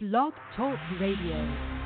Blog Talk Radio.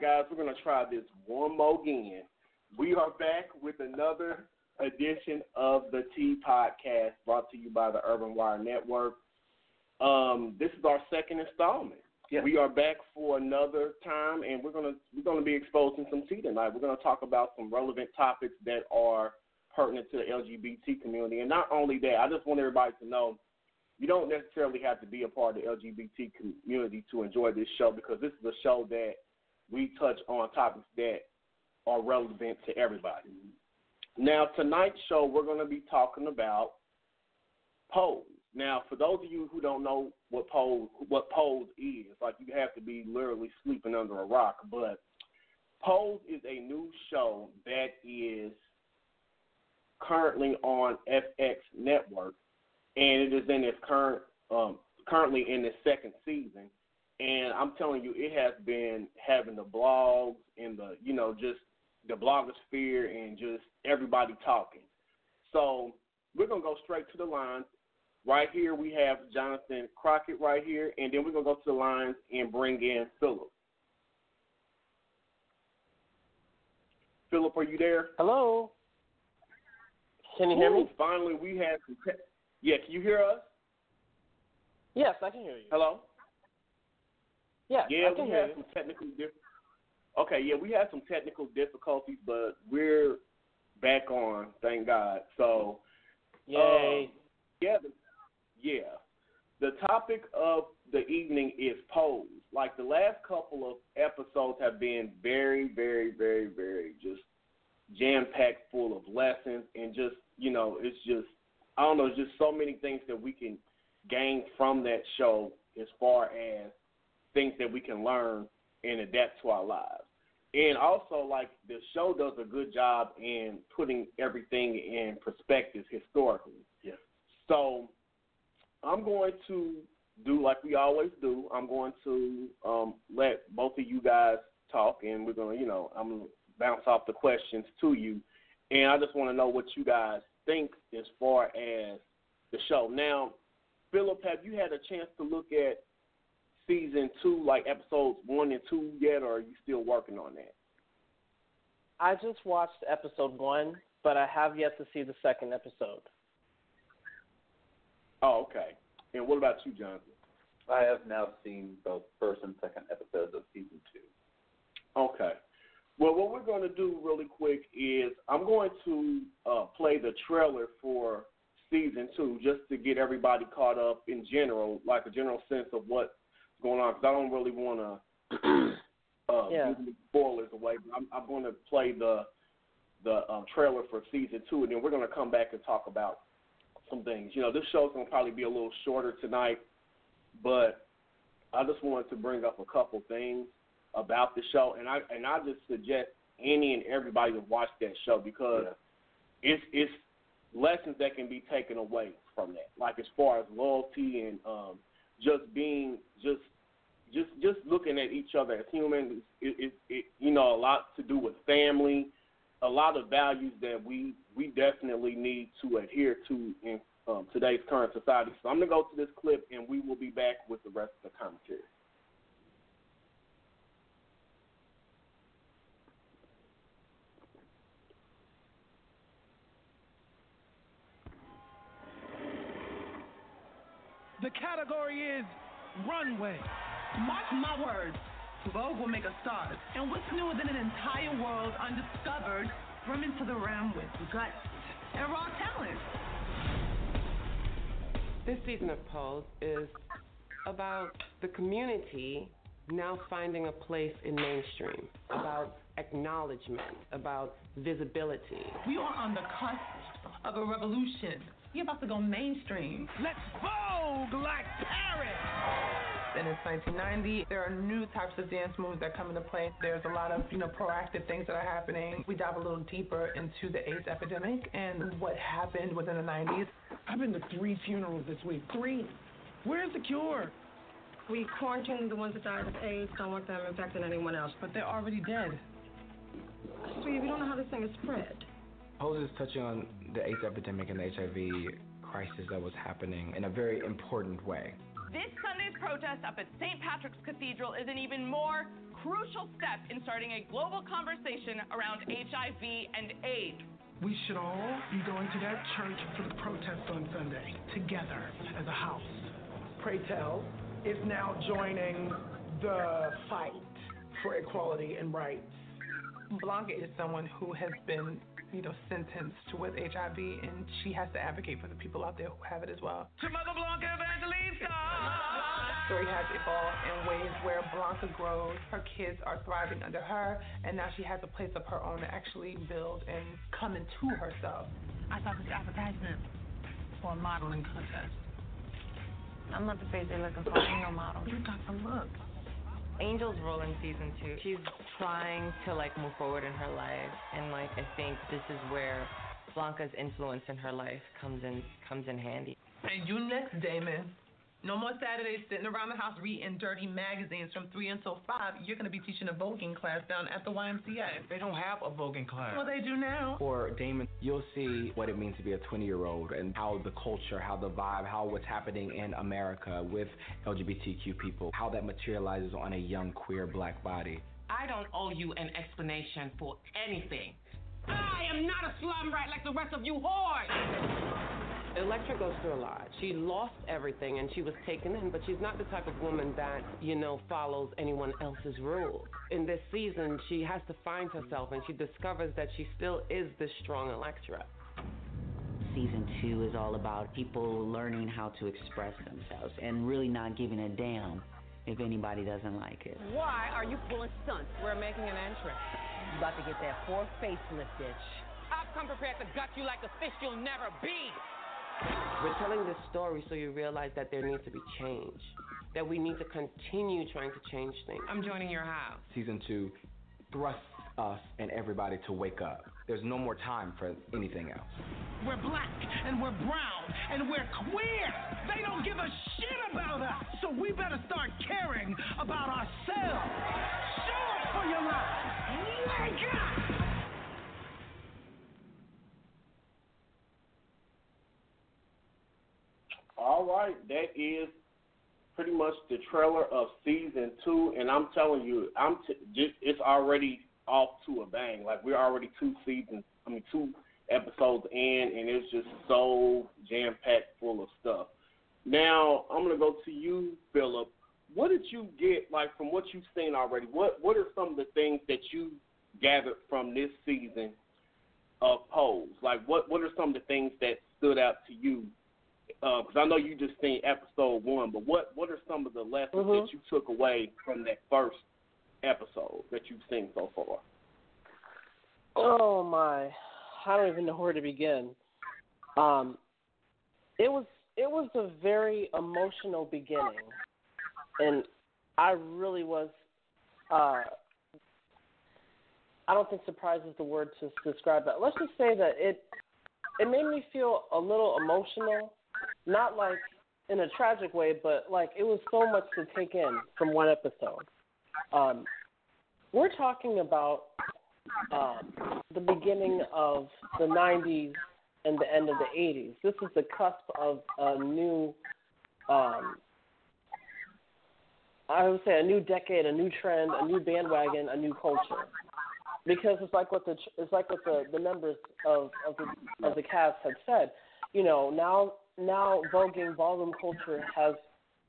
Right, guys, we're going to try this one more again. We are back with another edition of the Tea Podcast brought to you by the Urban Wire Network. Um, this is our second installment. Yes. We are back for another time, and we're gonna we're gonna be exposing some tea tonight. We're gonna talk about some relevant topics that are pertinent to the LGBT community, and not only that, I just want everybody to know you don't necessarily have to be a part of the LGBT community to enjoy this show because this is a show that we touch on topics that are relevant to everybody. Now, tonight's show, we're going to be talking about pose. Now, for those of you who don't know what pose what pose is, like you have to be literally sleeping under a rock. But Pose is a new show that is currently on FX Network, and it is in its current um, currently in its second season. And I'm telling you, it has been having the blogs and the you know just the blogosphere and just everybody talking. So we're gonna go straight to the lines. Right here we have Jonathan Crocket right here, and then we're gonna go to the lines and bring in Phillip. Phillip, are you there? Hello. Can you hear me? Finally, we have some. Te- yeah, can you hear us? Yes, I can hear you. Hello. Yeah, I we had some technical diff- Okay, yeah, we had some technical difficulties, but we're back on, thank God. So, Yay. uh, yeah, the, yeah. The topic of the evening is pose. Like the last couple of episodes have been very, very, very, very just jam packed full of lessons and just you know, it's just I don't know, it's just so many things that we can gain from that show as far as things that we can learn and adapt to our lives. And also, like the show does a good job in putting everything in perspective historically. Yes. So I'm going to do like we always do. I'm going to um, let both of you guys talk, and we're gonna, you know, I'm gonna bounce off the questions to you, and I just want to know what you guys think as far as the show. Now, Phillip, have you had a chance to look at season two, like episodes one and two yet, or are you still working on that? I just watched episode one, but I have yet to see the second episode. Oh, okay. And what about you, Jonathan? I have now seen both first and second episodes of season two. Okay. Well, what we're going to do really quick is I'm going to uh, play the trailer for season two just to get everybody caught up in general, like a general sense of what's going on. Because I don't really want to uh, Yeah. give any spoilers away. But I'm, I'm going to play the the um, trailer for season two, and then we're going to come back and talk about some things. You know, this show's going to probably be a little shorter tonight, but I just wanted to bring up a couple things about the show, and I and I just suggest any and everybody to watch that show because it's it's lessons that can be taken away from that. Like as far as loyalty and um, just being just just just looking at each other as humans. It, it, it you know a lot to do with family, a lot of values that we we definitely need to adhere to in um, today's current society. So I'm gonna go to this clip and we will be back with the rest of the commentary. The category is runway. Mark my words, Vogue will make a start. And what's newer than an entire world undiscovered, brimming to the rim with guts and raw talent? This season of Pose is about the community now finding a place in mainstream, about acknowledgement, about visibility. We are on the cusp of a revolution. We're about to go mainstream. Let's vogue like Paris. And it's 1990. There are new types of dance moves that come into play. There's a lot of, you know, proactive things that are happening. We dive a little deeper into the AIDS epidemic and what happened within the 90s. I've been to three funerals this week. Three. Where's the cure? We quarantined the ones that died of AIDS, don't want them infecting anyone else. But they're already dead. Steve, you don't know how this thing is spread. Pose is touching on the AIDS epidemic and the HIV crisis that was happening in a very important way. This Sunday's protest up at St. Patrick's Cathedral is an even more crucial step in starting a global conversation around HIV and AIDS. We should all be going to that church for the protest on Sunday, together as a house. Pray Tell is now joining the fight for equality and rights. Blanca is someone who has been, you know, sentenced to with HIV, and she has to advocate for the people out there who have it as well. To Mother Blanca Evangelista! Story has evolved in ways where Blanca grows, her kids are thriving under her, and now she has a place of her own to actually build and come into herself. I saw this advertisement for a modeling contest. I'm not the face they're looking for. I'm no model. You got the look. Angel's role in season two, she's trying to like move forward in her life, and like I think this is where Blanca's influence in her life comes in comes in handy. And you next, Damon. No more Saturdays sitting around the house reading dirty magazines from 3 until 5. You're going to be teaching a voguing class down at the YMCA. They don't have a voguing class. Well, they do now. For Damon, you'll see what it means to be a 20 year old and how the culture, how the vibe, how what's happening in America with LGBTQ people, how that materializes on a young queer black body. I don't owe you an explanation for anything. I am not a slum rat like the rest of you whores. Elektra goes through a lot. She lost everything and she was taken in, but she's not the type of woman that, you know, follows anyone else's rules. In this season, she has to find herself and she discovers that she still is this strong Elektra. Season two is all about people learning how to express themselves and really not giving a damn if anybody doesn't like it. Why are you pulling stunts? We're making an entrance. You about to get that fourth facelift, bitch. I've come prepared to gut you like a fish you'll never be. We're telling this story so you realize that there needs to be change, that we need to continue trying to change things. I'm joining your house. Season two thrusts us and everybody to wake up. There's no more time for anything else. We're black and we're brown and we're queer. They don't give a shit about us. So we better start caring about ourselves. Show up for your lives. Wake up! All right, that is pretty much the trailer of season two, and I'm telling you, I'm t- just it's already off to a bang. Like we're already two seasons, I mean two episodes in, and it's just so jam packed full of stuff. Now I'm gonna go to you, Phillip. What did you get like from what you've seen already? What what are some of the things that you gathered from this season of Pose? Like, what what are some of the things that stood out to you? Because I know you just seen episode one, but what what are some of the lessons Mm-hmm. that you took away from that first episode that you've seen so far? Oh my, I don't even know where to begin. Um, it was it was a very emotional beginning, and I really was. Uh, I don't think surprise is the word to describe that. Let's just say that it it made me feel a little emotional, not like in a tragic way, but like it was so much to take in from one episode. Um, we're talking about um, the beginning of the 90s and the end of the 80s. This is the cusp of a new, um, I would say, a new decade, a new trend, a new bandwagon, a new culture. Because it's like what the it's like what the, the members of of the of the cast had said. You know, now now voguing ballroom culture has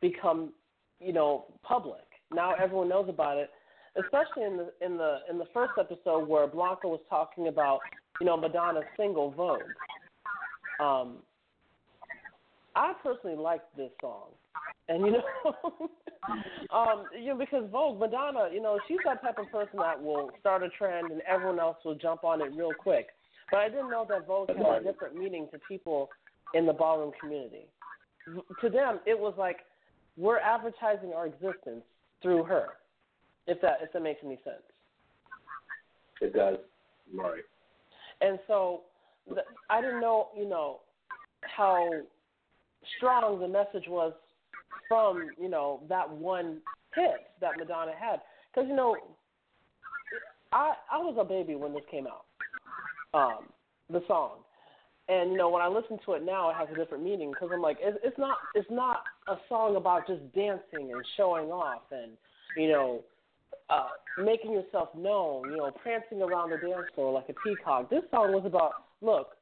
become, you know, public. Now everyone knows about it especially in the in the in the first episode where Blanca was talking about you know Madonna's single Vogue. Um, I personally like this song, and you know, um, you know because Vogue Madonna, you know, she's that type of person that will start a trend and everyone else will jump on it real quick. But I didn't know that Vogue had a different meaning to people in the ballroom community. To them, it was like we're advertising our existence through her if that if that makes any sense. It does. Right. And so the, I didn't know, you know, how strong the message was from, you know, that one hit that Madonna had. Because, you know, I I was a baby when this came out, um, the song. And you know, when I listen to it now, it has a different meaning because I'm like, it's, it's not it's not a song about just dancing and showing off and you know uh, making yourself known, you know, prancing around the dance floor like a peacock. This song was about, look,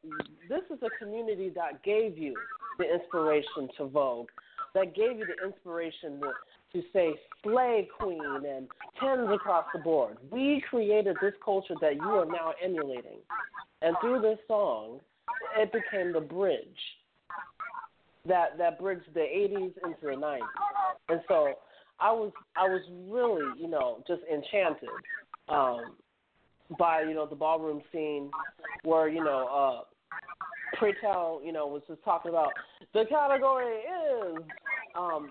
this is a community that gave you the inspiration to Vogue, that gave you the inspiration to, to say slay queen and tens across the board. We created this culture that you are now emulating. And through this song, it became the bridge that that bridged the 80s into the 90s. And so I was I was really you know just enchanted um, by you know the ballroom scene where you know uh, Pray Tell you know was just talking about the category is um,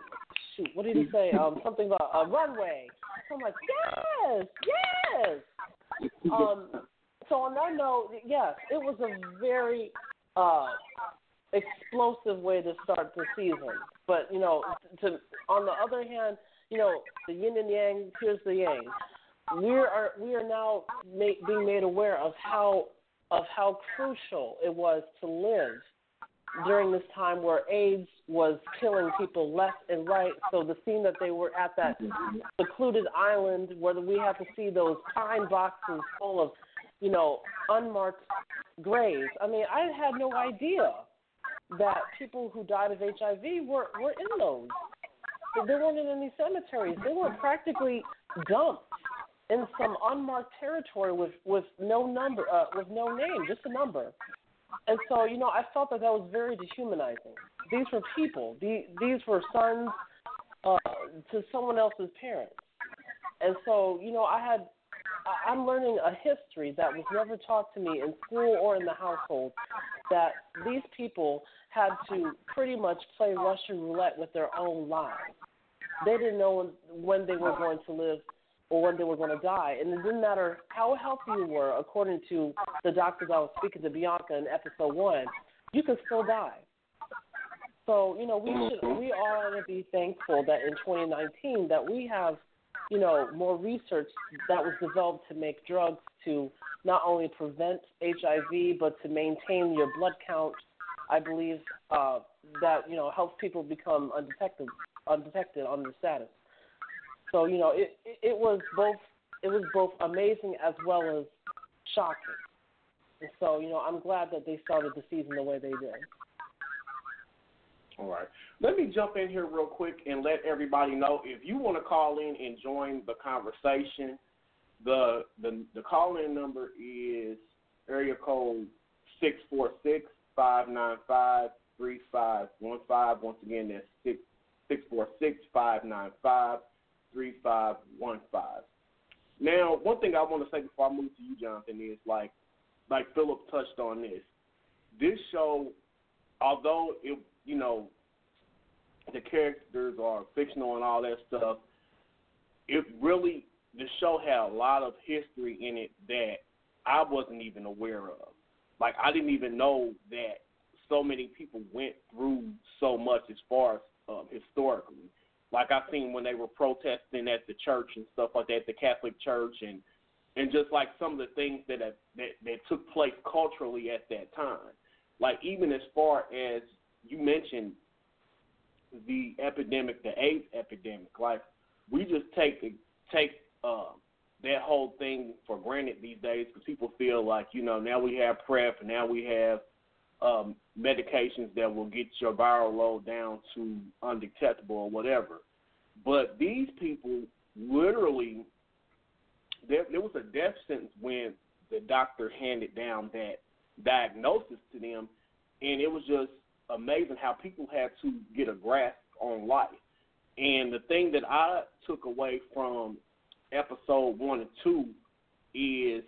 shoot what did he say um, something about a runway. So I'm like yes yes. Um, so on that note, yes, it was a very uh, explosive way to start the season. But you know, to on the other hand, you know, the yin and yang. Here's the yang. We are we are now being made aware of how of how crucial it was to live during this time where AIDS was killing people left and right. So the scene that they were at that secluded island where we had to see those pine boxes full of, you know, unmarked graves. I mean, I had no idea that people who died of HIV were were in those. They weren't in any cemeteries. They were practically dumped in some unmarked territory with with no number, uh, with no name, just a number. And so, you know, I felt that that was very dehumanizing. These were people. These these were sons uh, to someone else's parents. And so, you know, I had I'm learning a history that was never taught to me in school or in the household. That these people had to pretty much play Russian roulette with their own lives. They didn't know when, they were going to live or when they were going to die. And it didn't matter how healthy you were, according to the doctors I was speaking to Bianca in episode one, you could still die. So, you know, we should mm-hmm. we are to be thankful that in 2019 that we have, you know, more research that was developed to make drugs to not only prevent HIV but to maintain your blood count. I believe uh, that you know helps people become undetected undetected on their status. So you know, it, it it was both it was both amazing as well as shocking. And so you know, I'm glad that they started the season the way they did. All right. Let me jump in here real quick and let everybody know if you want to call in and join the conversation, The the the call in number is area code six four six five nine five three five one five. Once again, that's six six four six five nine five three five one five. Now, one thing I want to say before I move to you, Jonathan, is like like Phillip touched on this. This show, although it you know the characters are fictional and all that stuff, it really the show had a lot of history in it that I wasn't even aware of. Like I didn't even know that so many people went through so much as far as um, historically. Like I seen when they were protesting at the church and stuff like that, the Catholic Church, and and just like some of the things that have, that that took place culturally at that time. Like even as far as you mentioned the epidemic, the AIDS epidemic. Like we just take the take uh, that whole thing for granted these days because people feel like you know now we have PrEP and now we have um, medications that will get your viral load down to undetectable or whatever. But these people literally, there, there was a death sentence when the doctor handed down that diagnosis to them, and it was just amazing how people had to get a grasp on life. And the thing that I took away from episode one and two is,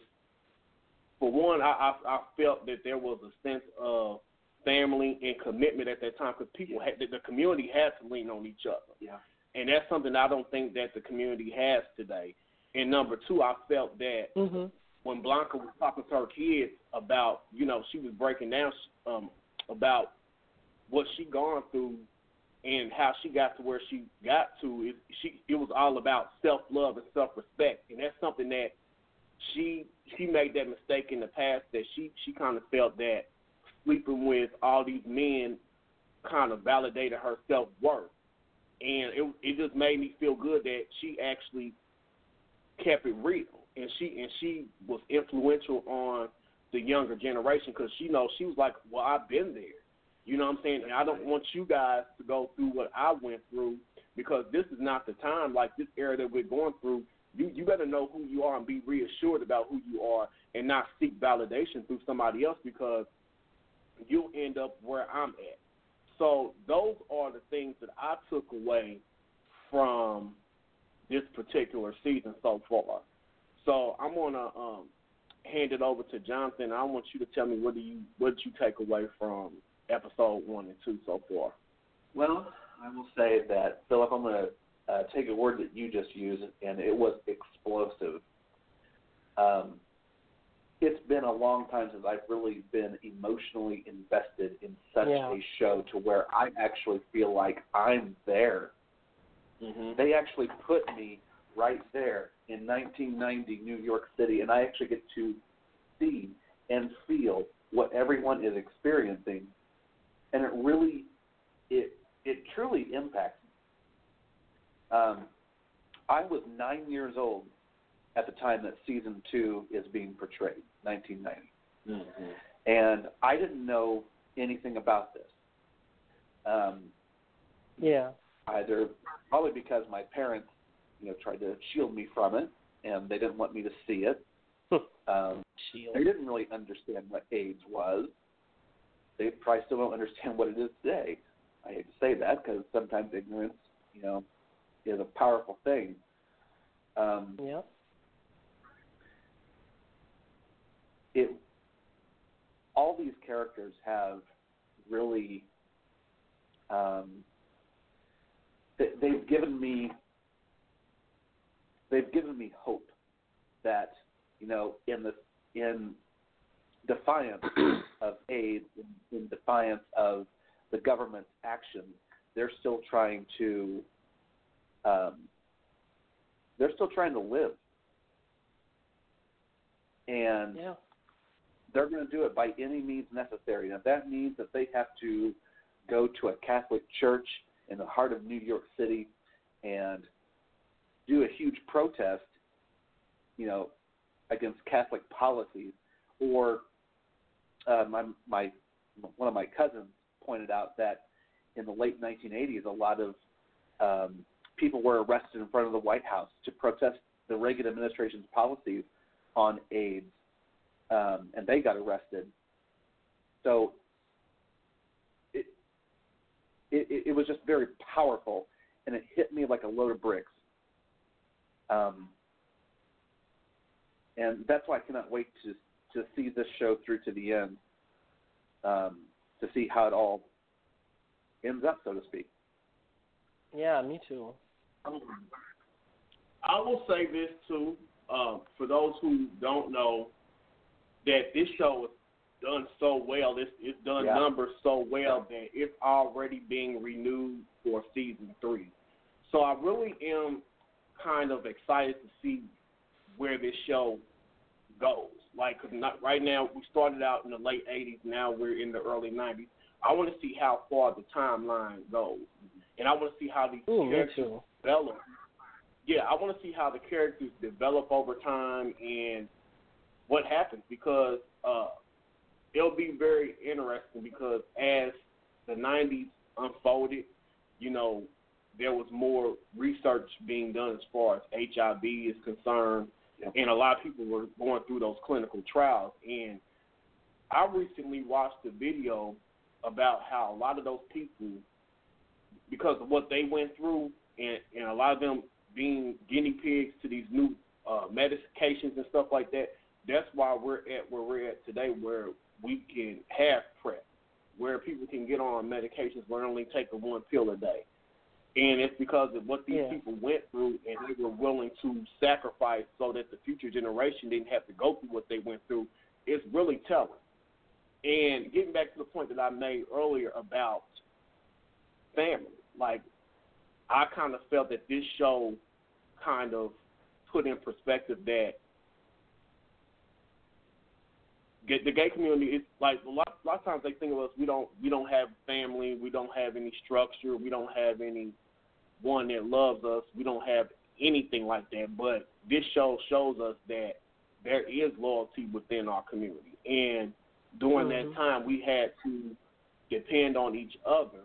for one, I, I, I felt that there was a sense of family and commitment at that time because people had the community had to lean on each other. Yeah. And that's something I don't think that the community has today. And number two, I felt that mm-hmm. when Blanca was talking to her kids about, you know, she was breaking down um, about what she gone through and how she got to where she got to. It, she it was all about self love and self respect, and that's something that she she made that mistake in the past that she she kind of felt that sleeping with all these men kind of validated her self worth, and it it just made me feel good that she actually kept it real, and she and she was influential on the younger generation because she knows she was like, well, I've been there. You know what I'm saying? And I don't want you guys to go through what I went through because this is not the time. Like this era that we're going through, you you better know who you are and be reassured about who you are, and not seek validation through somebody else because you'll end up where I'm at. So those are the things that I took away from this particular season so far. So I'm gonna um, hand it over to Jonathan. I want you to tell me what do you what you take away from episode one and two so far? Well, I will say that Phillip, I'm going to uh, take a word that you just used, and it was explosive. Um, it's been a long time since I've really been emotionally invested in such Yeah. a show to where I actually feel like I'm there. Mm-hmm. They actually put me right there in 1990 New York City, and I actually get to see and feel what everyone is experiencing, and it really, it it truly impacts me. Um, I was nine years old at the time that season two is being portrayed, 1990, Mm-hmm. and I didn't know anything about this. Um, Yeah. either probably because my parents, you know, tried to shield me from it, and they didn't want me to see it. um, Shield. they didn't really understand what AIDS was. They probably still don't understand what it is today. I hate to say that because sometimes ignorance, you know, is a powerful thing. Um, Yeah. it all these characters have really um, they, they've given me they've given me hope that you know in the in defiance of aid in, in defiance of the government's action they're still trying to um, they're still trying to live and Yeah. they're going to do it by any means necessary. And if that means that they have to go to a Catholic church in the heart of New York City and do a huge protest, you know, against Catholic policies, or uh, my my one of my cousins pointed out that in the late 1980s, a lot of um, people were arrested in front of the White House to protest the Reagan administration's policies on AIDS, um, and they got arrested. So it, it it was just very powerful, and it hit me like a load of bricks. Um, and that's why I cannot wait to to see this show through to the end, um, to see how it all ends up, so to speak. Yeah, me too. I will say this too, uh, for those who don't know, that this show is done so well. It's, it's done Yeah. numbers so well that it's already being renewed for season three. So I really am kind of excited to see where this show goes. Like, cause not right now we started out in the late '80s. Now we're in the early '90s. I want to see how far the timeline goes, and I want to see how these Ooh, characters develop. Yeah, I want to see how the characters develop over time and what happens because uh, it'll be very interesting because as the 90s unfolded, you know, there was more research being done as far as HIV is concerned, and a lot of people were going through those clinical trials. And I recently watched a video about how a lot of those people, because of what they went through, and, and a lot of them being guinea pigs to these new uh, medications and stuff like that, that's why we're at where we're at today, where we can have PrEP, where people can get on medications where only taking one pill a day. And it's because of what these Yeah. people went through and they were willing to sacrifice so that the future generation didn't have to go through what they went through. It's really telling. And getting back to the point that I made earlier about family, like I kind of felt that this show kind of put in perspective that the gay community is like a lot, a lot of times they think of us we don't we don't have family we don't have any structure we don't have any one that loves us we don't have anything like that but this show shows us that there is loyalty within our community and during Mhm. that time we had to depend on each other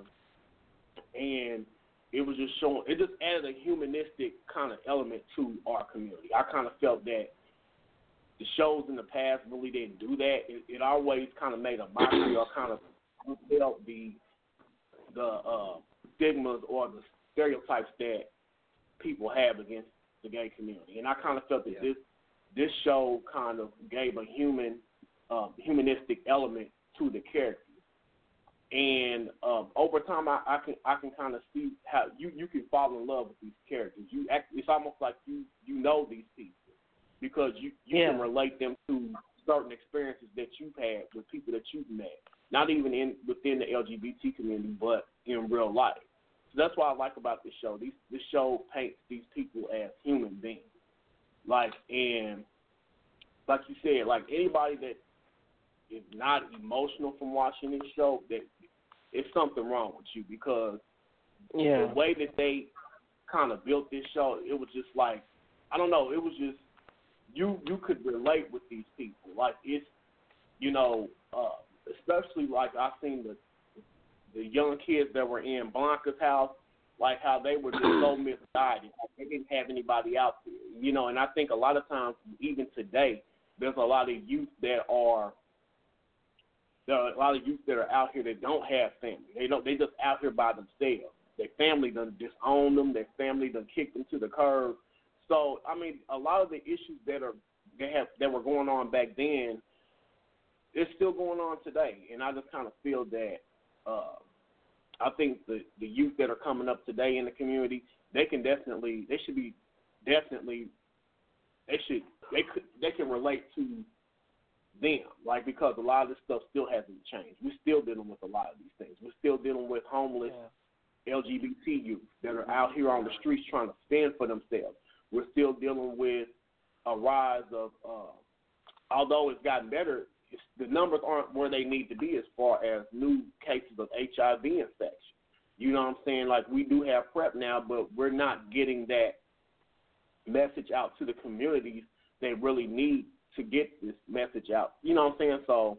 and it was just showing it just added a humanistic kind of element to our community i kind of felt that the shows in the past really didn't do that. It, it always kind of made a mockery or kind of felt the the uh, stigmas or the stereotypes that people have against the gay community. And I kind of felt that this this show kind of gave a human uh, humanistic element to the characters. And um, over time, I, I can I can kind of see how you you can fall in love with these characters. You act, it's almost like you you know these people because you you can relate them to certain experiences that you've had with people that you've met, not even in within the LGBT community, but in real life. So that's what I like about this show. These this show paints these people as human beings, like and like you said, like anybody that is not emotional from watching this show, that it's something wrong with you because Yeah. the way that they kind of built this show, it was just like I don't know, it was just you you could relate with these people. Like it's you know, uh especially like I've seen the the young kids that were in Blanca's house, like how they were just so misguided. Like they didn't have anybody out there. You know, and I think a lot of times even today there's a lot of youth that are there are a lot of youth that are out here that don't have family. They don't. They just out here by themselves. Their family done disown them. Their family done kicked them to the curb. So I mean, a lot of the issues that are they have that were going on back then, it's still going on today. And I just kind of feel that uh, I think the the youth that are coming up today in the community, they can definitely they should be definitely they should they could they can relate to them, like because a lot of this stuff still hasn't changed. We're still dealing with a lot of these things. We're still dealing with homeless LGBT youth that are out here on the streets trying to fend for themselves. We're still dealing with a rise of, uh, although it's gotten better, the numbers aren't where they need to be as far as new cases of HIV infection. You know what I'm saying? Like we do have PrEP now, but we're not getting that message out to the communities they really need to get this message out. You know what I'm saying? So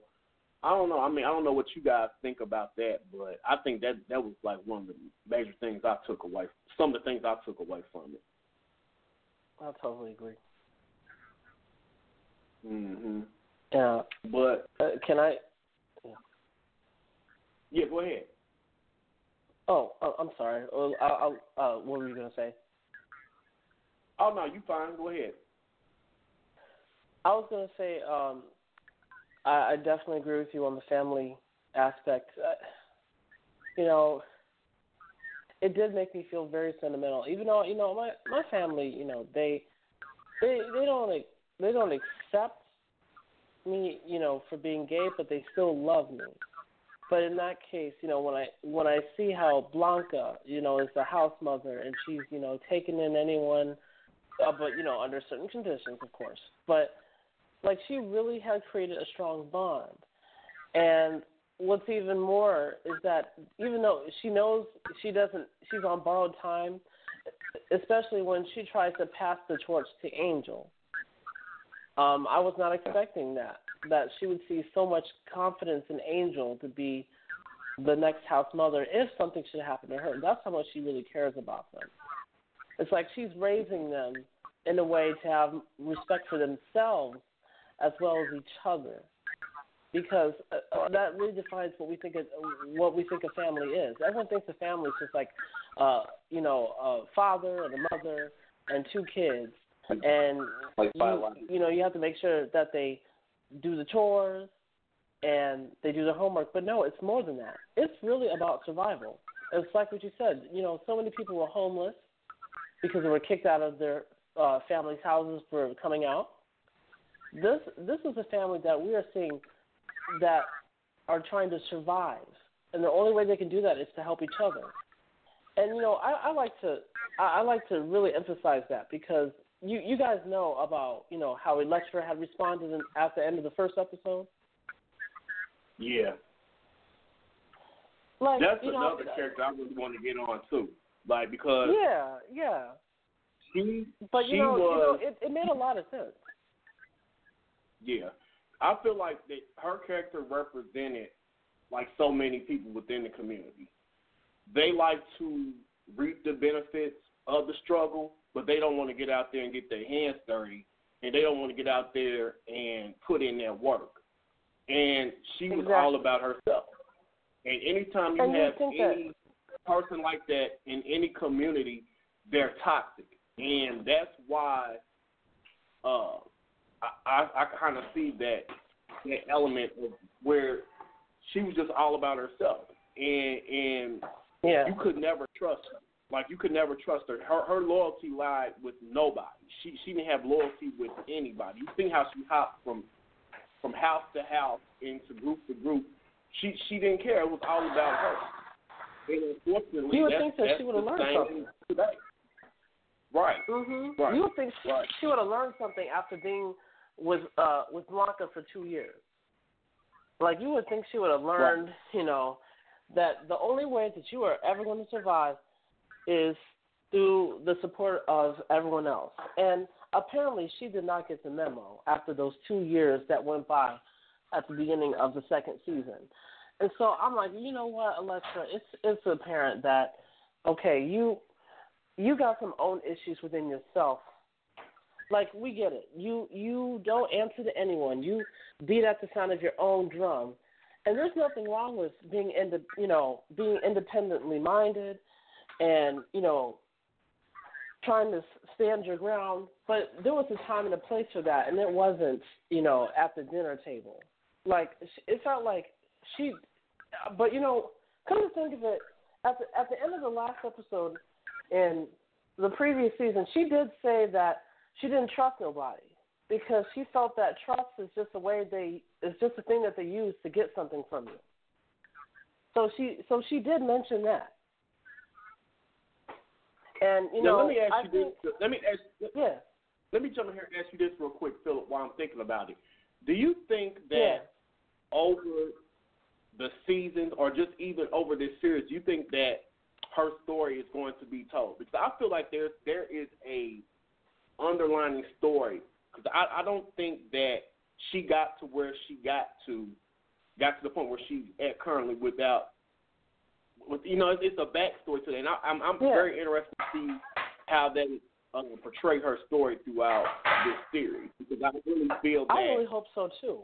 I don't know. I mean, I don't know what you guys think about that, but I think that that was like one of the major things I took away. Some of the things I took away from it. I totally agree. Mm Mhm. Yeah. But uh, can I? Yeah, go ahead. Oh, uh, I'm sorry. Uh, I'll, I'll, uh, what were you gonna say? Oh no, you fine. Go ahead. I was gonna say, um, I, I definitely agree with you on the family aspect. Uh, you know, it did make me feel very sentimental. Even though you know my my family, you know, they they they don't they don't accept me, you know, for being gay, but they still love me. But in that case, you know, when I when I see how Blanca, you know, is the house mother and she's, you know, taking in anyone, uh, but you know, under certain conditions, of course. But like she really has created a strong bond. And what's even more is that even though she knows she doesn't, she's on borrowed time, especially when she tries to pass the torch to Angel. Um, I was not expecting that that she would see so much confidence in Angel to be the next house mother if something should happen to her. That's how much she really cares about them. It's like she's raising them in a way to have respect for themselves as well as each other, because uh, that really defines what we think of, what we think a family is. Everyone thinks a family is just like, uh, you know, a father and a mother and two kids, and Like you, you know you have to make sure that they do the chores and they do their homework. But no, it's more than that. It's really about survival. It's like what you said. You know, so many people were homeless because they were kicked out of their uh, families' houses for coming out. This this is a family that we are seeing that are trying to survive, and the only way they can do that is to help each other. And you know, I, I like to I, I like to really emphasize that because you you guys know about you know how Elektra had responded in, at the end of the first episode. Yeah. Like That's you know, another character I really want to get on too. Like because Yeah, yeah. she But she you know, was you know, it, it made a lot of sense. yeah. I feel like that her character represented like so many people within the community. They like to reap the benefits of the struggle, but they don't want to get out there and get their hands dirty, and they don't want to get out there and put in their work. And she was Exactly. all about herself. And anytime you And you have that- any person like that in any community, they're toxic, and that's why uh, I, I, I kind of see that that element of where she was just all about herself, and and Yeah. you could never trust her. Like you could never trust her. Her her loyalty lied with nobody. She she didn't have loyalty with anybody. You see how she hopped from from house to house into group to group. She she didn't care. It was all about her. And unfortunately, You would think that she would have learned something. today. Right. Mhm. Right. You would think she, Right. she would have learned something after being with uh with Blanca for two years. Like you would think she would have learned, you know, that the only way that you are ever going to survive is through the support of everyone else. And apparently she did not get the memo after those two years that went by at the beginning of the second season. And so I'm like, you know what, Alexa, it's it's apparent that okay, you you got some own issues within yourself. Like we get it. You you don't answer to anyone. You beat at the sound of your own drum. And there's nothing wrong with being ind- you know, being independently minded and, you know, trying to stand your ground, but there was a time and a place for that and it wasn't, you know, at the dinner table. Like it felt like she but you know, come to think of it, at the at the end of the last episode in the previous season, she did say that she didn't trust nobody because she felt that trust is just a way they is just a thing that they use to get something from you. So she so she did mention that. And you now, know, let me ask I you think, this. Let me ask. Yeah. Let me jump in here and ask you this real quick, Phillip, while I'm thinking about it. Do you think that Yeah. over the seasons, or just even over this series, do you think that her story is going to be told? Because I feel like there there is a underlining story. Because I I don't think that she got to where she got to, got to the point where she's at currently without. With, you know, it's, it's a backstory to that, and I, I'm I'm Yeah. very interested to see how that um, portray her story throughout this series because I really feel that I really hope so too.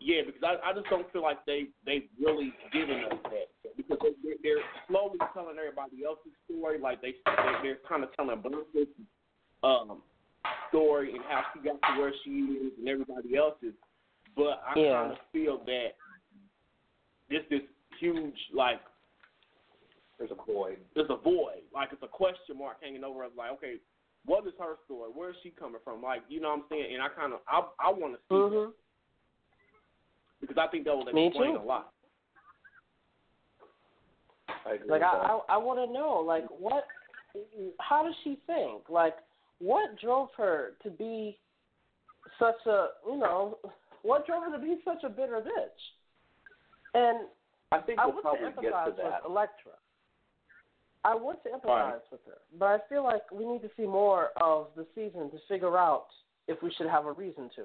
Yeah, because I, I just don't feel like they they've really given us that because they, they're slowly telling everybody else's story, like they they're, they're kind of telling Blanca's um, story and how she got to where she is and everybody else's. But I Yeah. kind of feel that this this huge like there's a void. there's a void, like it's a question mark hanging over us. Like, okay, what is her story? Where is she coming from? Like, you know what I'm saying? And I kind of I I want to see that because I think that will Mm-hmm. Explain a lot. I agree Like I. I, I want to know, like what, how does she think? Like what drove her to be such a, you know, what drove her to be such a bitter bitch? And I think we'll want probably to get empathize to that. with Elektra. I want to empathize Right. with her, but I feel like we need to see more of the season to figure out if we should have a reason to.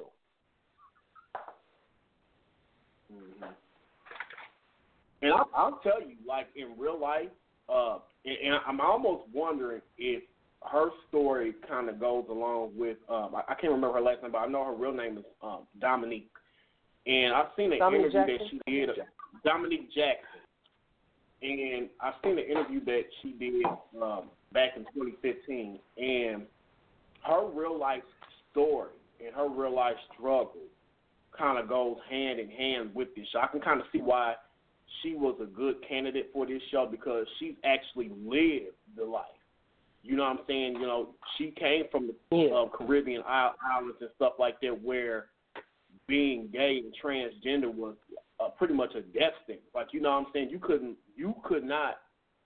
Mm-hmm. And I'll, I'll tell you, like in real life, uh, and, and I'm almost wondering if her story kind of goes along with um, I, I can't remember her last name, but I know her real name is um, Dominique. And I've seen an Dominique interview Jackson? that she did, Dominique Jackson. And I've seen an interview that she did um, back in 2015, and her real life story and her real life struggle kind of goes hand in hand with this show. I can kind of see why she was a good candidate for this show because she's actually lived the life. You know what I'm saying? You know, she came from the uh, Caribbean islands and stuff like that where being gay and transgender was uh, pretty much a death sentence. Like, you know what I'm saying? You couldn't, you could not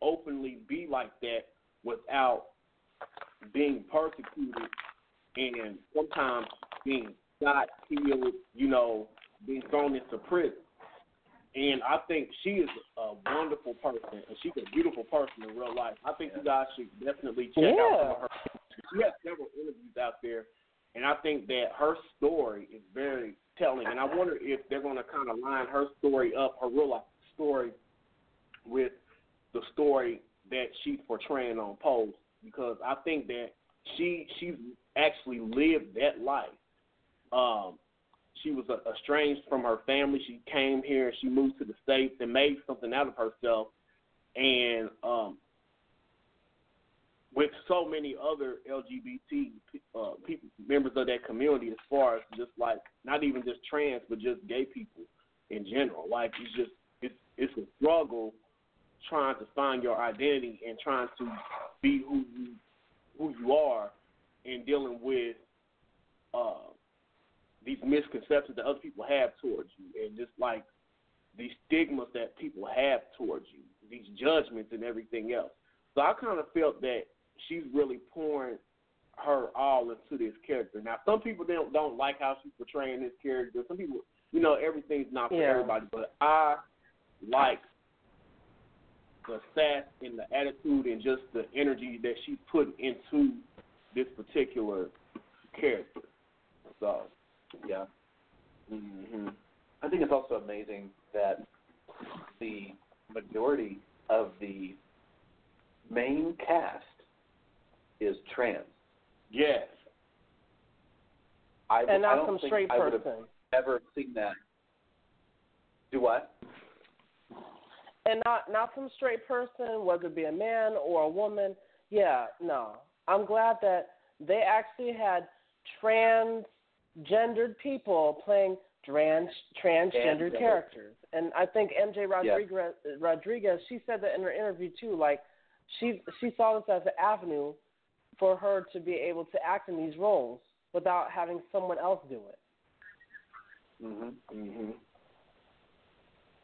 openly be like that without being persecuted and sometimes being shot, killed, you know, being thrown into prison. And I think she is a wonderful person, and she's a beautiful person in real life. I think you guys should definitely check out some of her. She has several interviews out there, and I think that her story is very telling. And I wonder if they're going to kind of line her story up, her real life story, with the story that she's portraying on Pose, because I think that she she's actually lived that life. Um, she was estranged from her family. She came here. And she moved to the states and made something out of herself. And um, with so many other LGBT uh, people, members of that community, as far as just like not even just trans, but just gay people in general. Like it's just it's it's a struggle trying to find your identity and trying to be who you who you are and dealing with uh, these misconceptions that other people have towards you, and just like these stigmas that people have towards you, these judgments and everything else. So I kind of felt that she's really pouring her all into this character. Now, some people don't don't like how she's portraying this character. Some people, you know, everything's not for Yeah. everybody, but I like the sass and the attitude and just the energy that she's put into this particular character. So, Yeah. hmm I think it's also amazing that the majority of the main cast is trans. yes, I, And I not don't some think straight I would have person. ever seen that. Do what? and not not some straight person, whether it be a man or a woman. Yeah, no. I'm glad that they actually had transgendered people playing trans transgendered Transgender. characters, and I think MJ Rodriguez Rodriguez she said that in her interview too. Like she she saw this as an avenue for her to be able to act in these roles without having someone else do it. Mhm. hmm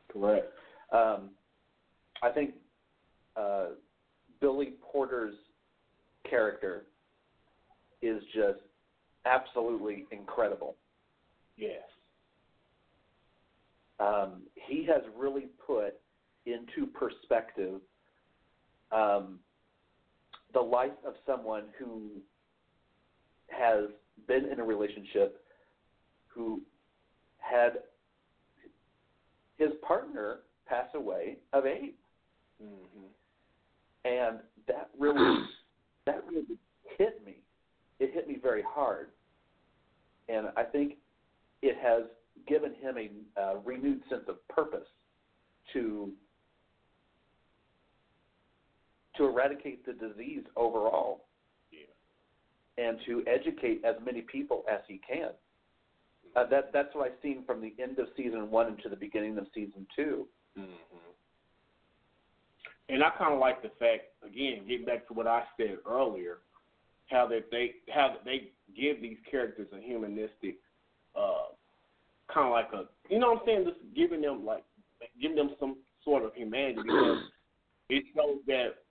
correct. Um, I think uh, Billy Porter's character is just absolutely incredible. Yes. Um, he has really put into perspective um, the life of someone who has been in a relationship who had his partner pass away of AIDS. hmm and that really that really hit me. It hit me very hard, and I think it has given him a uh, renewed sense of purpose to to eradicate the disease overall, yeah. and to educate as many people as he can. Uh, that that's what I've seen from the end of season one into the beginning of season 2 Mm-hmm. And I kind of like the fact, again, getting back to what I said earlier, how that they how that they give these characters a humanistic, uh, kind of like a, you know what I'm saying, just giving them like giving them some sort of humanity because it shows that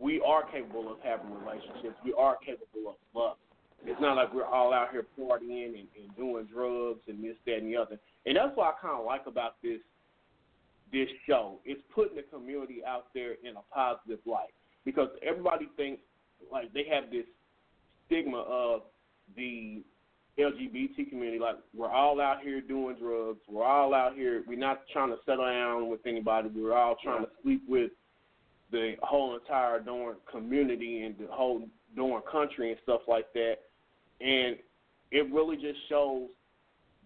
we are capable of having relationships. We are capable of love. It's not like we're all out here partying and, and doing drugs and this, that, and the other. And that's what I kind of like about this this show. It's putting the community out there in a positive light because everybody thinks like they have this stigma of the LGBT community. Like we're all out here doing drugs. We're all out here. We're not trying to settle down with anybody. We're all trying to sleep with the whole entire Dorn community and the whole Dorn country and stuff like that. And it really just shows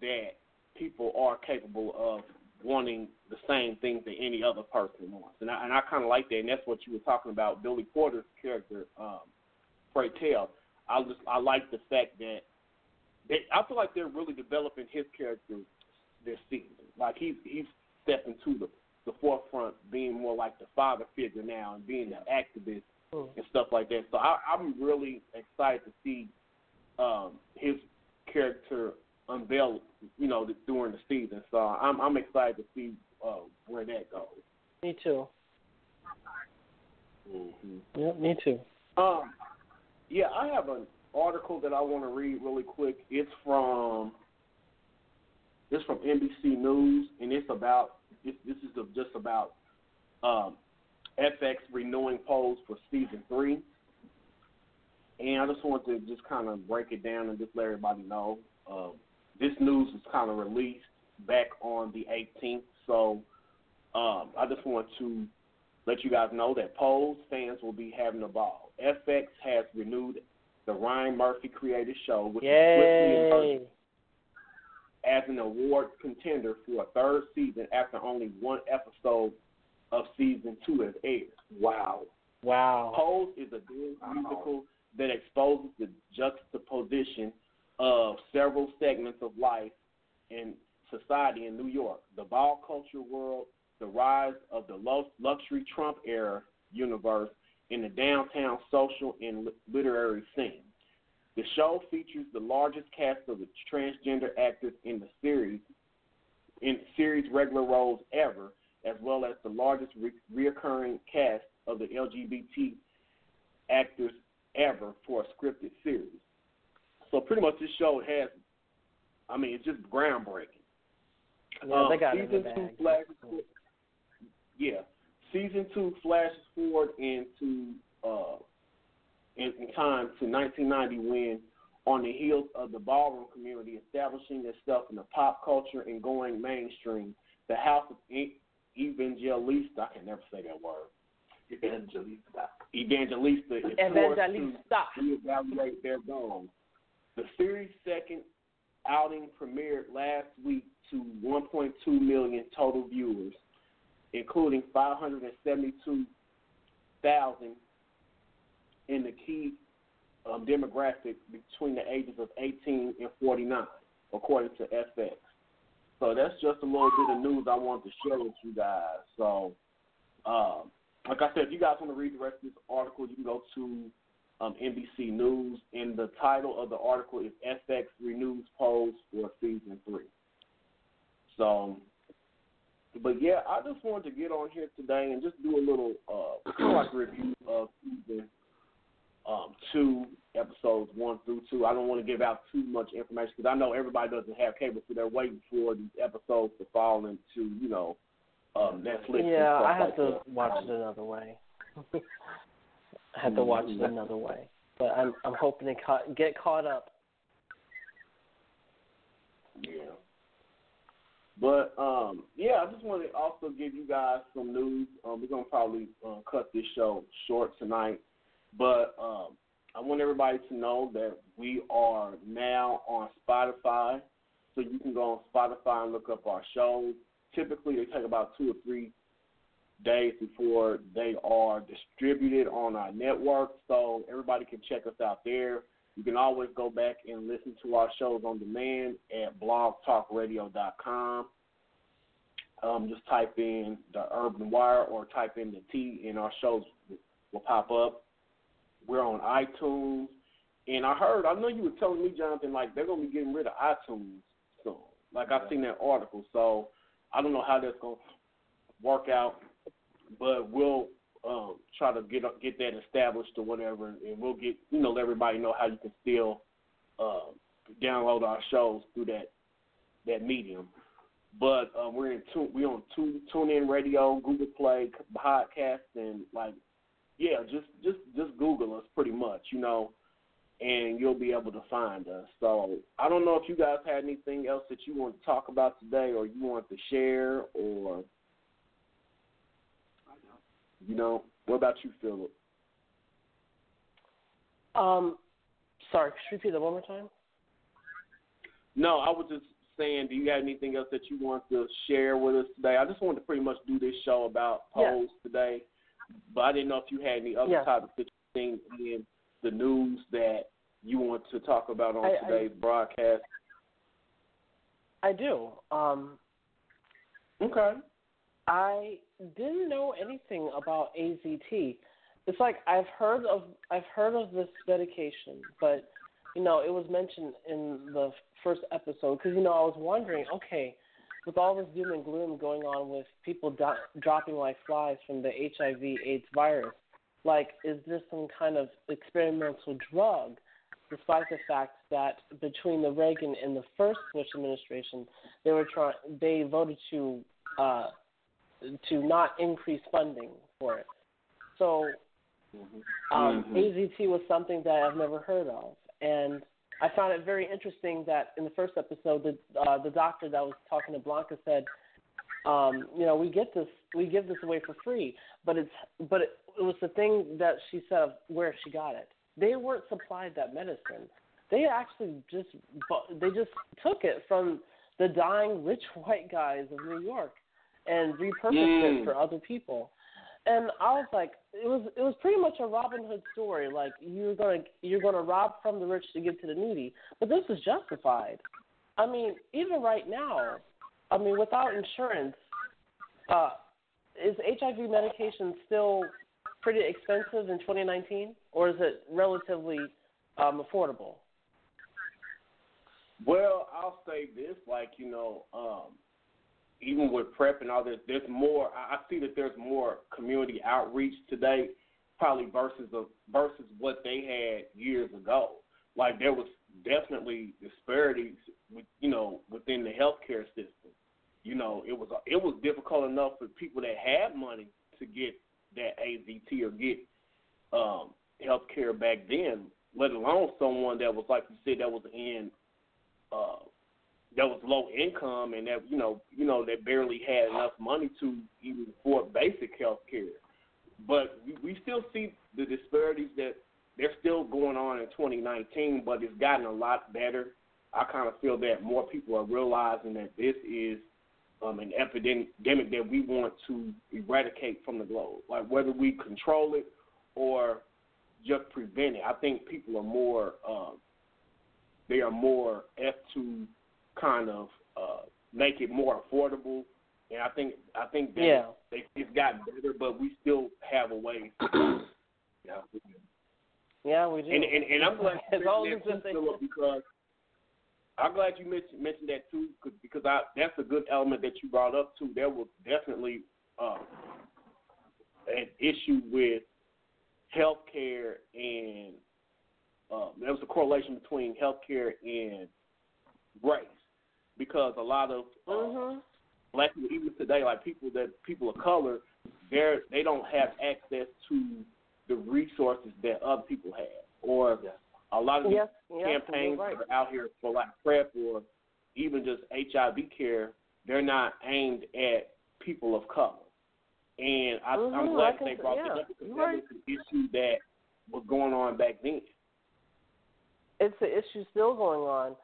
that people are capable of wanting the same things that any other person wants. And I, and I kind of like that. And that's what you were talking about, Billy Porter's character, um, Pray Tell. I just I like the fact that they, I feel like they're really developing his character this season. Like he's he's stepping to the the forefront, being more like the father figure now and being the activist and stuff like that. So I, I'm really excited to see um, his character unveil, you know, during the season. So I'm I'm excited to see uh, where that goes. Me too. Mm-hmm. Yep, me too. Um, yeah, I have an article that I want to read really quick. It's from it's from NBC News, and it's about this. This is just about um, FX renewing Pose for season three. And I just want to just kind of break it down and just let everybody know. Um, this news was kind of released back on the 18th, so um, I just want to let you guys know that Pose fans will be having a ball. FX has renewed the Ryan Murphy created show, which is swiftly emerging as an award contender for a third season after only one episode of season two has aired. Wow. Wow. Pose is a dance musical that exposes the juxtaposition of several segments of life and society in New York, the ball culture world, the rise of the luxury Trump era universe in the downtown social and literary scene. The show features the largest cast of the transgender actors in the series, in series regular roles ever, as well as the largest re- reoccurring cast of the LGBT actors ever for a scripted series. So pretty much this show has, I mean, it's just groundbreaking. Yeah, they got season the two flashes, yeah, season two flashes forward into uh, in, in time to 1990 when, on the heels of the ballroom community establishing itself in the pop culture and going mainstream, the House of Evangelista, I can never say that word, Evangelista. Evangelista is Evangelista. forced to reevaluate their goals. The series' second outing premiered last week to 1.2 million total viewers, including 572,000 in the key um, demographic between the ages of 18 and 49, according to FX. So that's just a little bit of news I wanted to share with you guys. So, um, like I said, if you guys want to read the rest of this article, you can go to um, NBC News, and the title of the article is FX Renews Pose for Season 3. So, but yeah, I just wanted to get on here today and just do a little uh, kind of like review of season um, two, episodes one through two. I don't want to give out too much information because I know everybody doesn't have cable, so they're waiting for these episodes to fall into, you know, um, Netflix. Yeah, I have like to that. watch it another way. I have to watch it another way, but I'm I'm hoping to ca- get caught up. Yeah. But um, yeah, I just want to also give you guys some news. Um, we're gonna probably uh, cut this show short tonight, but um, I want everybody to know that we are now on Spotify. So you can go on Spotify and look up our shows. Typically, they take about two or three days before they are distributed on our network. So everybody can check us out there. You can always go back and listen to our shows on demand at blogtalkradio.com. Um, just type in the Urban Wire or type in the Tea, and our shows will pop up. We're on iTunes, and I heard, I know you were telling me, Jonathan, like they're gonna be getting rid of iTunes soon. Like I've seen that article, so I don't know how that's gonna work out, but we'll um, try to get get that established or whatever, and we'll get you know let everybody know how you can still uh, download our shows through that that medium. But uh, we're in tune, we on tune, TuneIn Radio, Google Play, podcast, and like yeah, just just just Google us pretty much, you know, and you'll be able to find us. So I don't know if you guys had anything else that you want to talk about today, or you want to share, or you know, what about you, Phillip? Um, sorry, could you repeat that one more time? No, I was just saying, do you have anything else that you want to share with us today? I just wanted to pretty much do this show about Pose yes. today, but I didn't know if you had any other yes. topics that you think in the news that you want to talk about on I, today's I, broadcast. I do. Um, okay. I didn't know anything about AZT. It's like I've heard of I've heard of this medication, but you know it was mentioned in the first episode because you know I was wondering, okay, with all this doom and gloom going on with people do- dropping like flies from the HIV/AIDS virus, like is this some kind of experimental drug? Despite the fact that between the Reagan and the first Bush administration, they were trying, they voted to uh, to not increase funding for it. So um, mm-hmm. AZT was something that I've never heard of, and I found it very interesting that in the first episode, the uh, the doctor that was talking to Blanca said, um, you know, we get this, we give this away for free, but it's but it, it was the thing that she said of where she got it. They weren't supplied that medicine. They actually just they just took it from the dying rich white guys of New York and repurposed mm. it for other people. And I was like, it was it was pretty much a Robin Hood story. Like you're gonna you're gonna rob from the rich to give to the needy, but this is justified. I mean, even right now, I mean, without insurance, uh, is HIV medication still pretty expensive in 2019, or is it relatively um, affordable? Well, I'll say this, like you know, um, even with PrEP and all this, there's more. I see that there's more community outreach today, probably versus a, versus what they had years ago. Like there was definitely disparities, you know, within the healthcare system. You know, it was it was difficult enough for people that had money to get that AZT or get um, healthcare back then, let alone someone that was like you said that was in uh, that was low income and that you know you know that barely had enough money to even afford basic health care. But we, still see the disparities that they're still going on in 2019, but it's gotten a lot better. I kind of feel that more people are realizing that this is um, an epidemic that we want to eradicate from the globe. Like whether we control it or just prevent it. I think people are more um, they are more apt to kind of uh, make it more affordable. And I think I think that yeah. they, it's gotten better, but we still have a way. yeah. Yeah, we do. And and, and I'm glad as you mentioned that too, Phillip, because I'm glad you mentioned mentioned that too, because I that's a good element that you brought up too. There was definitely uh, an issue with healthcare and uh, there was a correlation between healthcare and race because a lot of uh, mm-hmm. black people, even today, like people that people of color, they they don't have access to the resources that other people have, or a lot of these yes, campaigns right. that are out here for like PrEP or even just HIV care, they're not aimed at people of color. And I, mm-hmm, I'm glad can, they brought yeah, that up because right. that was an issue that was going on back then. it's an issue still going on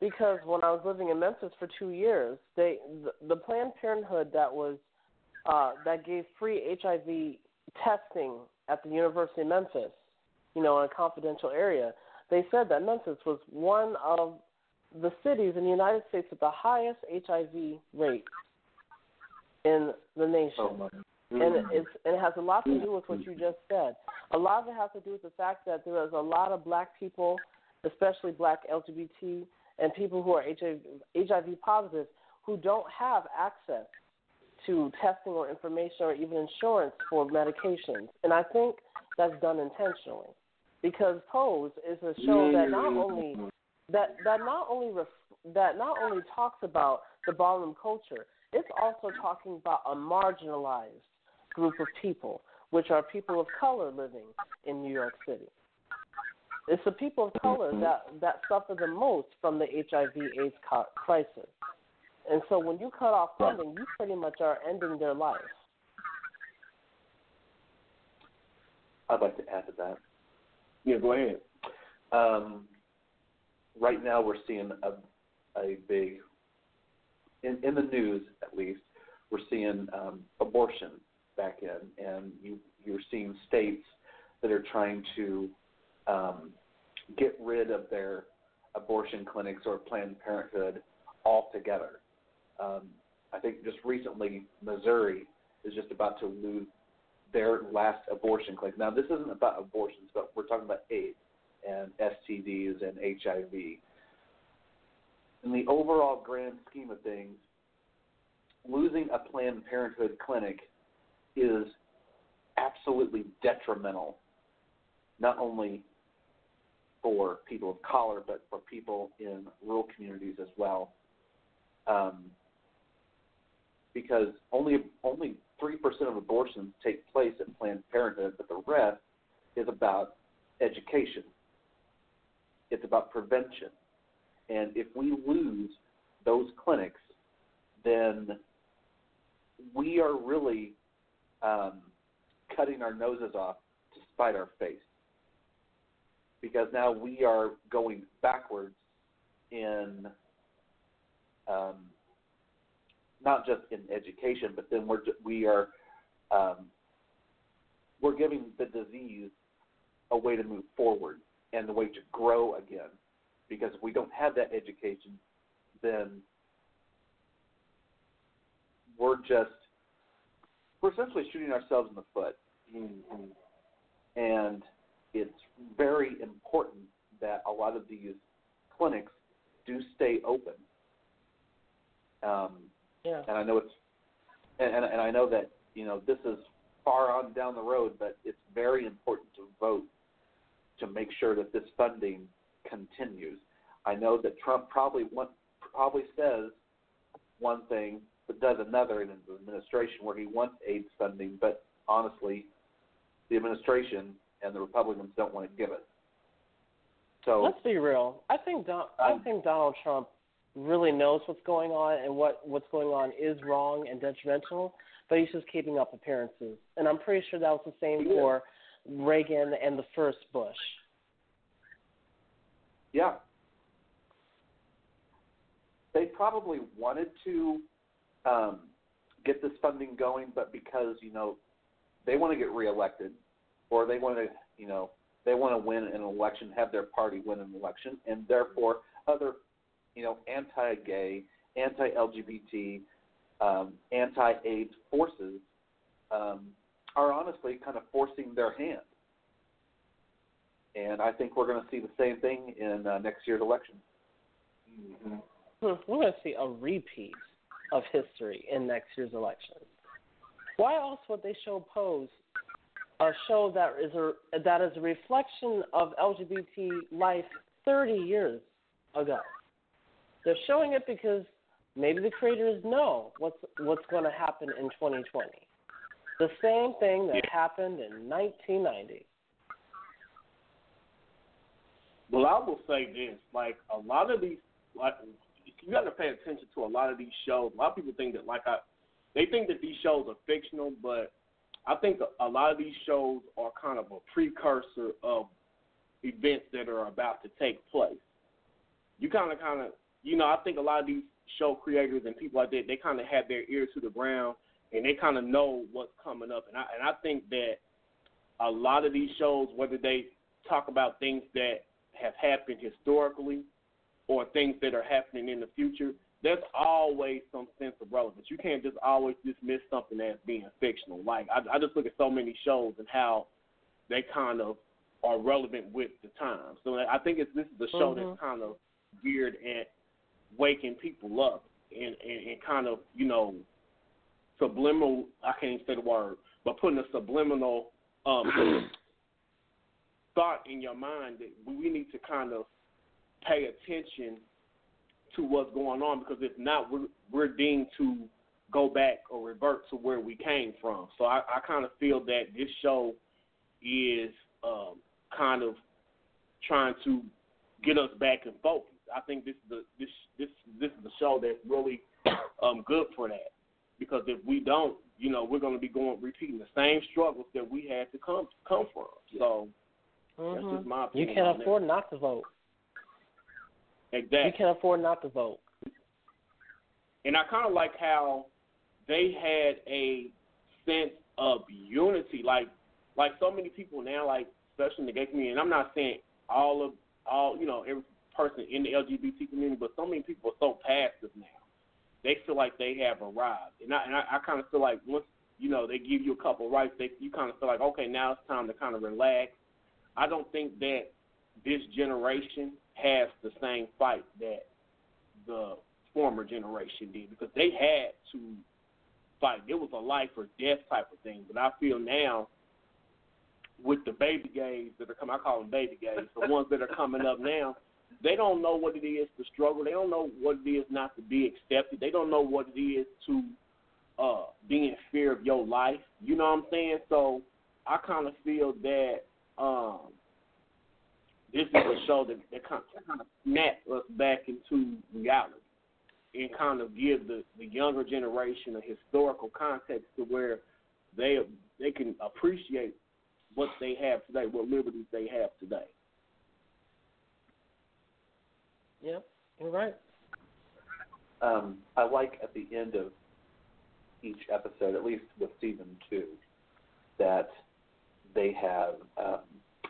because when I was living in Memphis for two years, they the, the Planned Parenthood that was uh, that gave free HIV testing at the University of Memphis, you know, in a confidential area, they said that Memphis was one of the cities in the United States with the highest HIV rate in the nation. Oh, And it- it's, and it has a lot to do with what you just said. A lot of it has to do with the fact that there is a lot of black people, especially black LGBT and people who are HIV, HIV positive, who don't have access to testing or information or even insurance for medications. And I think that's done intentionally because Pose is a show that not only that that not only ref, that not only talks about the ballroom culture, it's also talking about a marginalized group of people, which are people of color living in New York City. It's the people of color that that suffer the most from the HIV/AIDS crisis. And so when you cut off funding, you pretty much are ending their life. I'd like to add to that. Yeah, go ahead. Um, right now, we're seeing a a big in in the news at least. We're seeing um, abortion back in, and you you're seeing states that are trying to um, get rid of their abortion clinics or Planned Parenthood altogether. Um, I think just recently, Missouri is just about to lose their last abortion clinic. Now, this isn't about abortions, but we're talking about AIDS and STDs and HIV. In the overall grand scheme of things, losing a Planned Parenthood clinic is absolutely detrimental, not only for people of color, but for people in rural communities as well. Um, because only only three percent of abortions take place at Planned Parenthood, but the rest is about education. It's about prevention, and if we lose those clinics, then we are really um, cutting our noses off to spite our face. Because now we are going backwards in um, not just in education, but then we're we are um, we're giving the disease a way to move forward and a way to grow again. Because if we don't have that education, then we're just we're essentially shooting ourselves in the foot. And it's very important that a lot of these clinics do stay open. Um, Yeah. and I know it's and, and and I know that you know this is far on down the road, but it's very important to vote to make sure that this funding continues. I know that Trump probably want, probably says one thing but does another in his administration where he wants AIDS funding, but honestly, the administration and the Republicans don't want to give it. So Let's be real. I think Don, I think Donald Trump really knows what's going on and what what's going on is wrong and detrimental, but he's just keeping up appearances. And I'm pretty sure that was the same for Reagan and the first Bush. Yeah. They probably wanted to um, get this funding going, but because you know they want to get reelected, or they want to you know they want to win an election, have their party win an election, and therefore other you know anti-gay, anti-LGBT, um, anti-AIDS forces um, are honestly kind of forcing their hand. And I think we're going to see the same thing in uh, next year's election. Hmm, We're going to see a repeat of history in next year's election. Why else would they show Pose, a show that is a that is a reflection of LGBT life 30 years ago? They're showing it because maybe the creators know what's what's going to happen in 2020. The same thing that happened in 1990. Well, I will say this: like a lot of these, like you got to pay attention to a lot of these shows. A lot of people think that, like I, they think that these shows are fictional, but I think a lot of these shows are kind of a precursor of events that are about to take place. You kind of, kind of, you know, I think a lot of these show creators and people like that, they kind of have their ear to the ground and they kind of know what's coming up. And I and I think that a lot of these shows, whether they talk about things that have happened historically or things that are happening in the future, there's always some sense of relevance. You can't just always dismiss something as being fictional. Like I, I just look at so many shows and how they kind of are relevant with the times. So I think it's this is a show Mhm. that's kind of geared at waking people up and, and, and kind of, you know, subliminal I can't even say the word, but putting a subliminal um thought in your mind that we need to kind of pay attention to what's going on because if not we're we're deemed to go back or revert to where we came from. So I, I kind of feel that this show is um, kind of trying to get us back in focus. I think this is the this this this is the show that's really um, good for that because if we don't, you know, we're going to be going repeating the same struggles that we had to come come from. So that's Mhm. just my opinion. You can't on that. afford not to vote. Exactly. You can't afford not to vote. And I kind of like how they had a sense of unity. Like, like so many people now, like especially in the gay community. And I'm not saying all of all, you know, every person in the LGBT community, but so many people are so passive now. They feel like they have arrived, and I and I, I kind of feel like once you know they give you a couple rights, they you kind of feel like okay, now it's time to kind of relax. I don't think that this generation has the same fight that the former generation did because they had to fight. It was a life or death type of thing. But I feel now with the baby gays that are coming, I call them baby gays, the ones that are coming up now, they don't know what it is to struggle. They don't know what it is not to be accepted. They don't know what it is to uh, be in fear of your life. You know what I'm saying? So I kind of feel that um, this is a show that, that kind of, kind of snap us back into reality and kind of give the, the younger generation a historical context to where they they can appreciate what they have today, what liberties they have today. Yep, you're right. um, I like at the end of each episode, at least with season two, that they have um,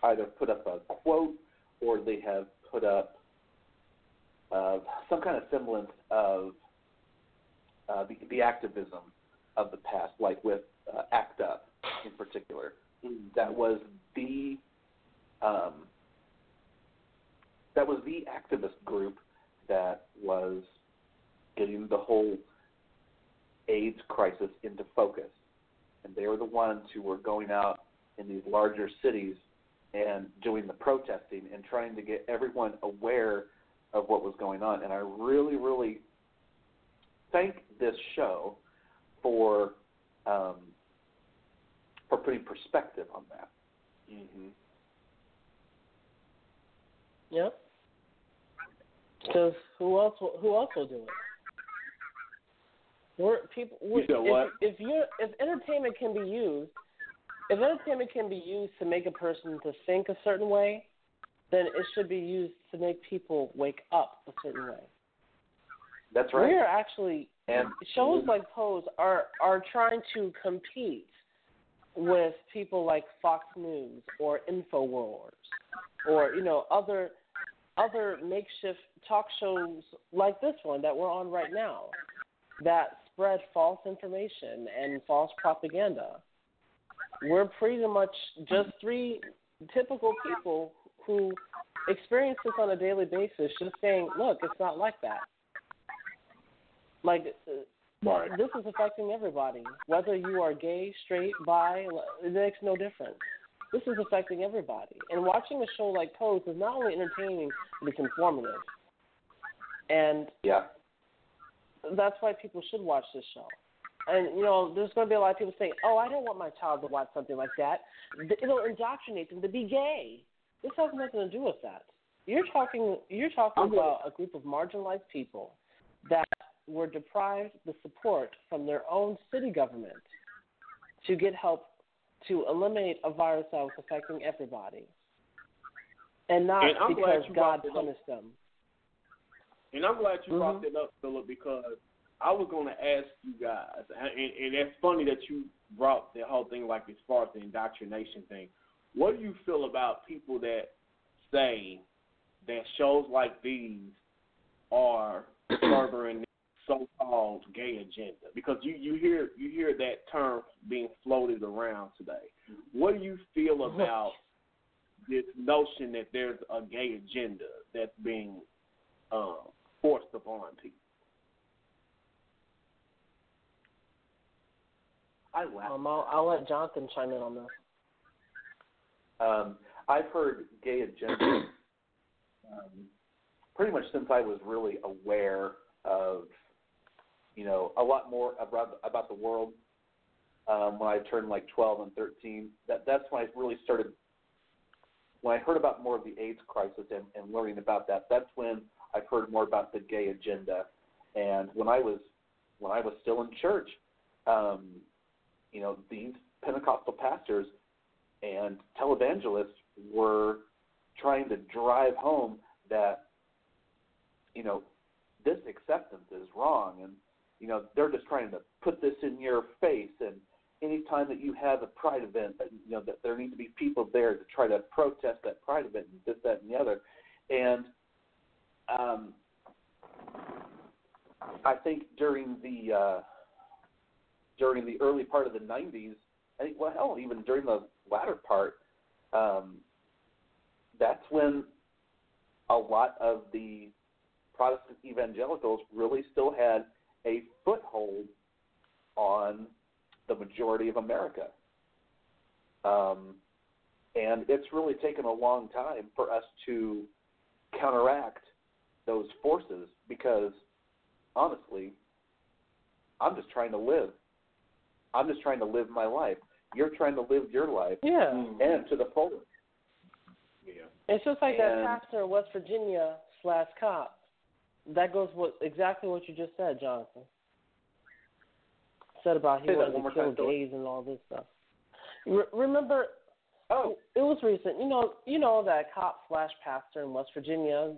either put up a quote or they have put up uh, some kind of semblance of uh, the, the activism of the past, like with uh, ACT UP in particular. That was the um, that was the activist group that was getting the whole AIDS crisis into focus. And they were the ones who were going out in these larger cities and doing the protesting and trying to get everyone aware of what was going on. And I really, really thank this show for um, for putting perspective on that. Mm-hmm. Yep. Because who else? will- Who else will do it? We're people. We're, You said what? If, if you if entertainment can be used, if entertainment can be used to make a person to think a certain way, then it should be used to make people wake up a certain way. That's right. We are actually And shows like Pose are are trying to compete with people like Fox News or Infowars or you know other other makeshift talk shows like this one that we're on right now that spread false information and false propaganda. We're pretty much just three typical people who experience this on a daily basis, just saying, "Look, it's not like that." Like uh, this is affecting everybody, whether you are gay, straight, bi. It makes no difference. This is affecting everybody. And watching a show like Pose is not only entertaining, but it's informative. And yeah, that's why people should watch this show. And you know, there's going to be a lot of people saying, "Oh, I don't want my child to watch something like that. It'll indoctrinate them to be gay." This has nothing to do with that. You're talking. You're talking about a group of marginalized people that were deprived the support from their own city government to get help to eliminate a virus that was affecting everybody. and not And because God brought punished them. And I'm glad you brought Mhm. that up, Phillip, because I was going to ask you guys, and, and it's funny that you brought the whole thing like as far as the indoctrination thing. What do you feel about people that say that shows like these are furthering so-called gay agenda? Because you you hear you hear that term being floated around today. What do you feel about this notion that there's a gay agenda that's being um, forced upon people? I laugh. Um, I'll, I'll let Jonathan chime in on this. Um, I've heard gay agenda um, pretty much since I was really aware of, you know, a lot more about about the world. Um, when I turned like 12 and 13, that that's when I really started. When I heard about more of the AIDS crisis and, and learning about that, that's when I've heard more about the gay agenda. And when I was when I was still in church, um, you know, these Pentecostal pastors and televangelists were trying to drive home that you know this acceptance is wrong. And you know they're just trying to put this in your face. And anytime that you have a pride event that you know that there need to be people there to try to protest that pride event and this that and the other. And um I think during the uh during the early part of the 90s I think well hell even during the latter part um that's when a lot of the Protestant evangelicals really still had a foothold on the majority of America. Um, and it's really taken a long time for us to counteract those forces because, honestly, I'm just trying to live. I'm just trying to live my life. You're trying to live your life. Yeah. And to the fullest. Yeah. It's just like that pastor in West Virginia slash cop. That goes with exactly what you just said, Jonathan. Said about he Say wanted to kill time, Phillip. gays and all this stuff. Re- remember? Oh, it was recent. You know, you know that cop slash pastor in West Virginia.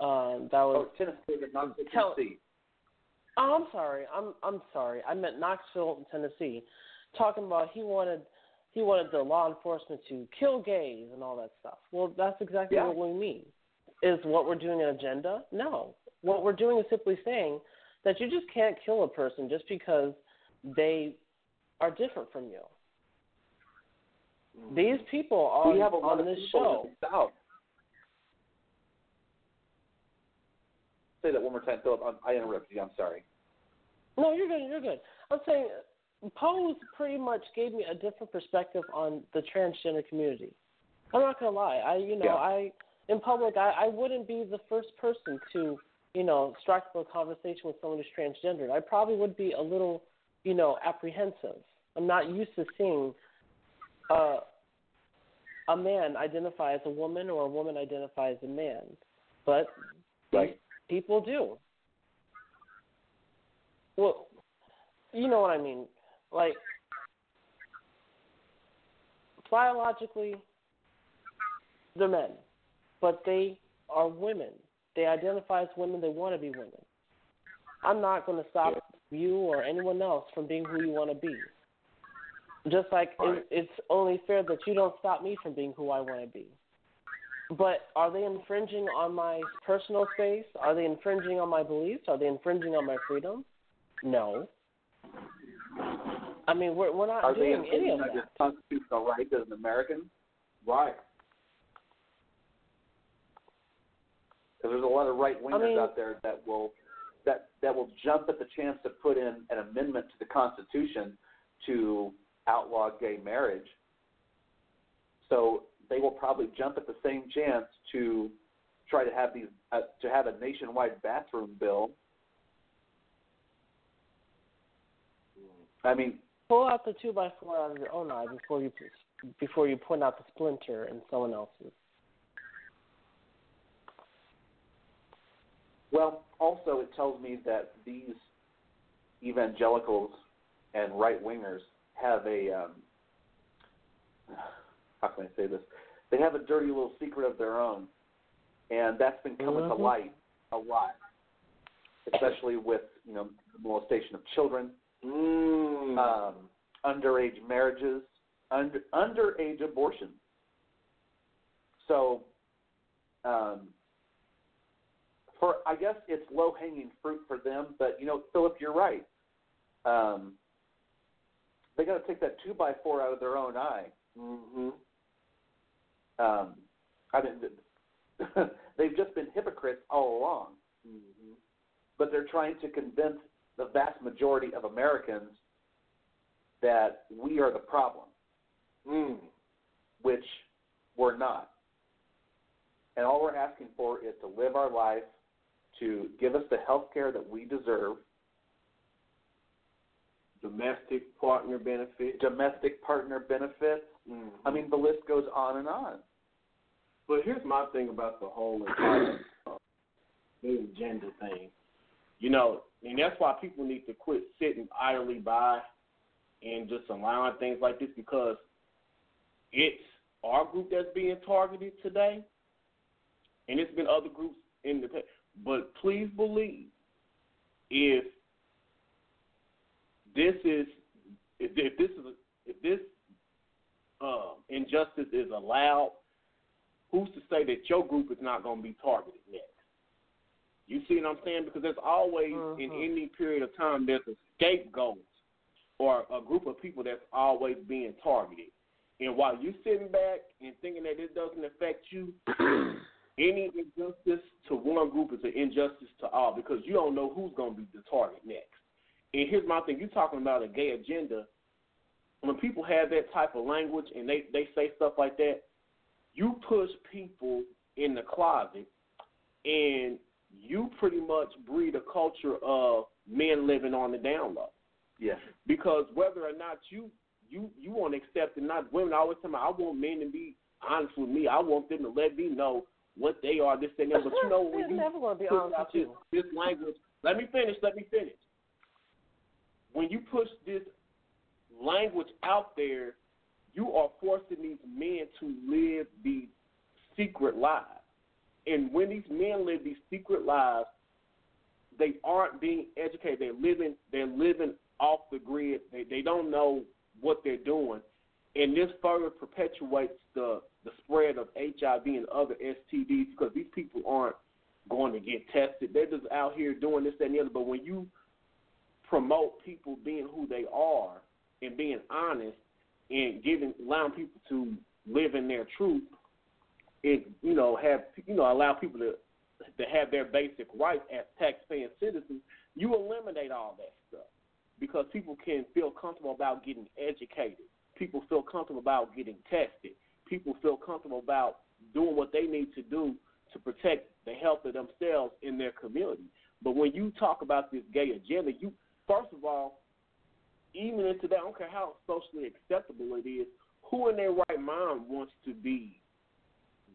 Um, that was. Oh, Tennessee, but not Tell- Tennessee. Oh, I'm sorry. I'm I'm sorry. I meant Knoxville, Tennessee, talking about he wanted he wanted the law enforcement to kill gays and all that stuff. Well, that's exactly Yeah. what we mean. Is what we're doing an agenda? No. What we're doing is simply saying that you just can't kill a person just because they are different from you. Mm. These people on, we have a lot on this show. in the South. Say that one more time, Phillip. I interrupted you. I'm sorry. No, you're good. You're good. I'm saying Pose pretty much gave me a different perspective on the transgender community. I'm not gonna lie. I, you know, Yeah. I in public, I, I wouldn't be the first person to, you know, strike up a conversation with someone who's transgendered. I probably would be a little, you know, apprehensive. I'm not used to seeing uh, a man identify as a woman or a woman identify as a man, but Right. people do. Well, you know what I mean. Like biologically, they're men, but they are women. They identify as women. They want to be women. I'm not going to stop you or anyone else from being who you want to be. Just like it, it's only fair that you don't stop me from being who I want to be. But are they infringing on my personal space? Are they infringing on my beliefs? Are they infringing on my freedom? No. I mean, we're we're not Are they doing any of that. constitutional rights as an American? Right. Because there's a lot of right wingers I mean- out there that will that that will jump at the chance to put in an amendment to the Constitution to outlaw gay marriage. So they will probably jump at the same chance to try to have these uh, to have a nationwide bathroom bill. I mean, Pull out the two by four out of your own eye before you before you point out the splinter in someone else's. Well, also it tells me that these evangelicals and right wingers have a um, how can I say this? they have a dirty little secret of their own, and that's been coming Mhm. to light a lot, especially with you know molestation of children, Mm. um, underage marriages, under underage abortion. So, um, for I guess it's low hanging fruit for them, but you know, Phillip, you're right. Um, they got to take that two by four out of their own eye. Mm-hmm. Um, I mean, they've just been hypocrites all along, Mm-hmm. but they're trying to convince the vast majority of Americans that we are the problem, Mm. which we're not. And all we're asking for is to live our life, to give us the health care that we deserve, Domestic partner benefit. domestic partner benefits. Mm-hmm. I mean, the list goes on and on. But here's my thing about the whole entire uh, agenda thing. You know, and that's why people need to quit sitting idly by and just allowing things like this because it's our group that's being targeted today, and it's been other groups in the past. But please believe, if this is if, if this is if this uh, injustice is allowed, who's to say that your group is not going to be targeted next? You see what I'm saying? Because there's always in uh-huh. any period of time there's a scapegoat or a group of people that's always being targeted. And while you sitting back and thinking that it doesn't affect you, any injustice to one group is an injustice to all because you don't know who's going to be the target next. And here's my thing: you're talking about a gay agenda. When people have that type of language and they they say stuff like that, you push people in the closet, and you pretty much breed a culture of men living on the down low. Yes. Because whether or not you you you want to accept it, not women always tell me I want men to be honest with me. I want them to let me know what they are, this and that. But you know when They're you never going to be push honest out with this, you. this language, let me finish. Let me finish. When you push this language out there, you are forcing these men to live these secret lives. And when these men live these secret lives, they aren't being educated. They're living they're living off the grid. They they don't know what they're doing. And this further perpetuates the the spread of HIV and other STDs because these people aren't going to get tested. They're just out here doing this that, and the other. But when you promote people being who they are and being honest and giving allowing people to live in their truth, it you know have you know allow people to to have their basic rights as tax-paying citizens. You eliminate all that stuff because people can feel comfortable about getting educated. People feel comfortable about getting tested. People feel comfortable about doing what they need to do to protect the health of themselves in their community. But when you talk about this gay agenda, you first of all, even into that, I don't care how socially acceptable it is, who in their right mind wants to be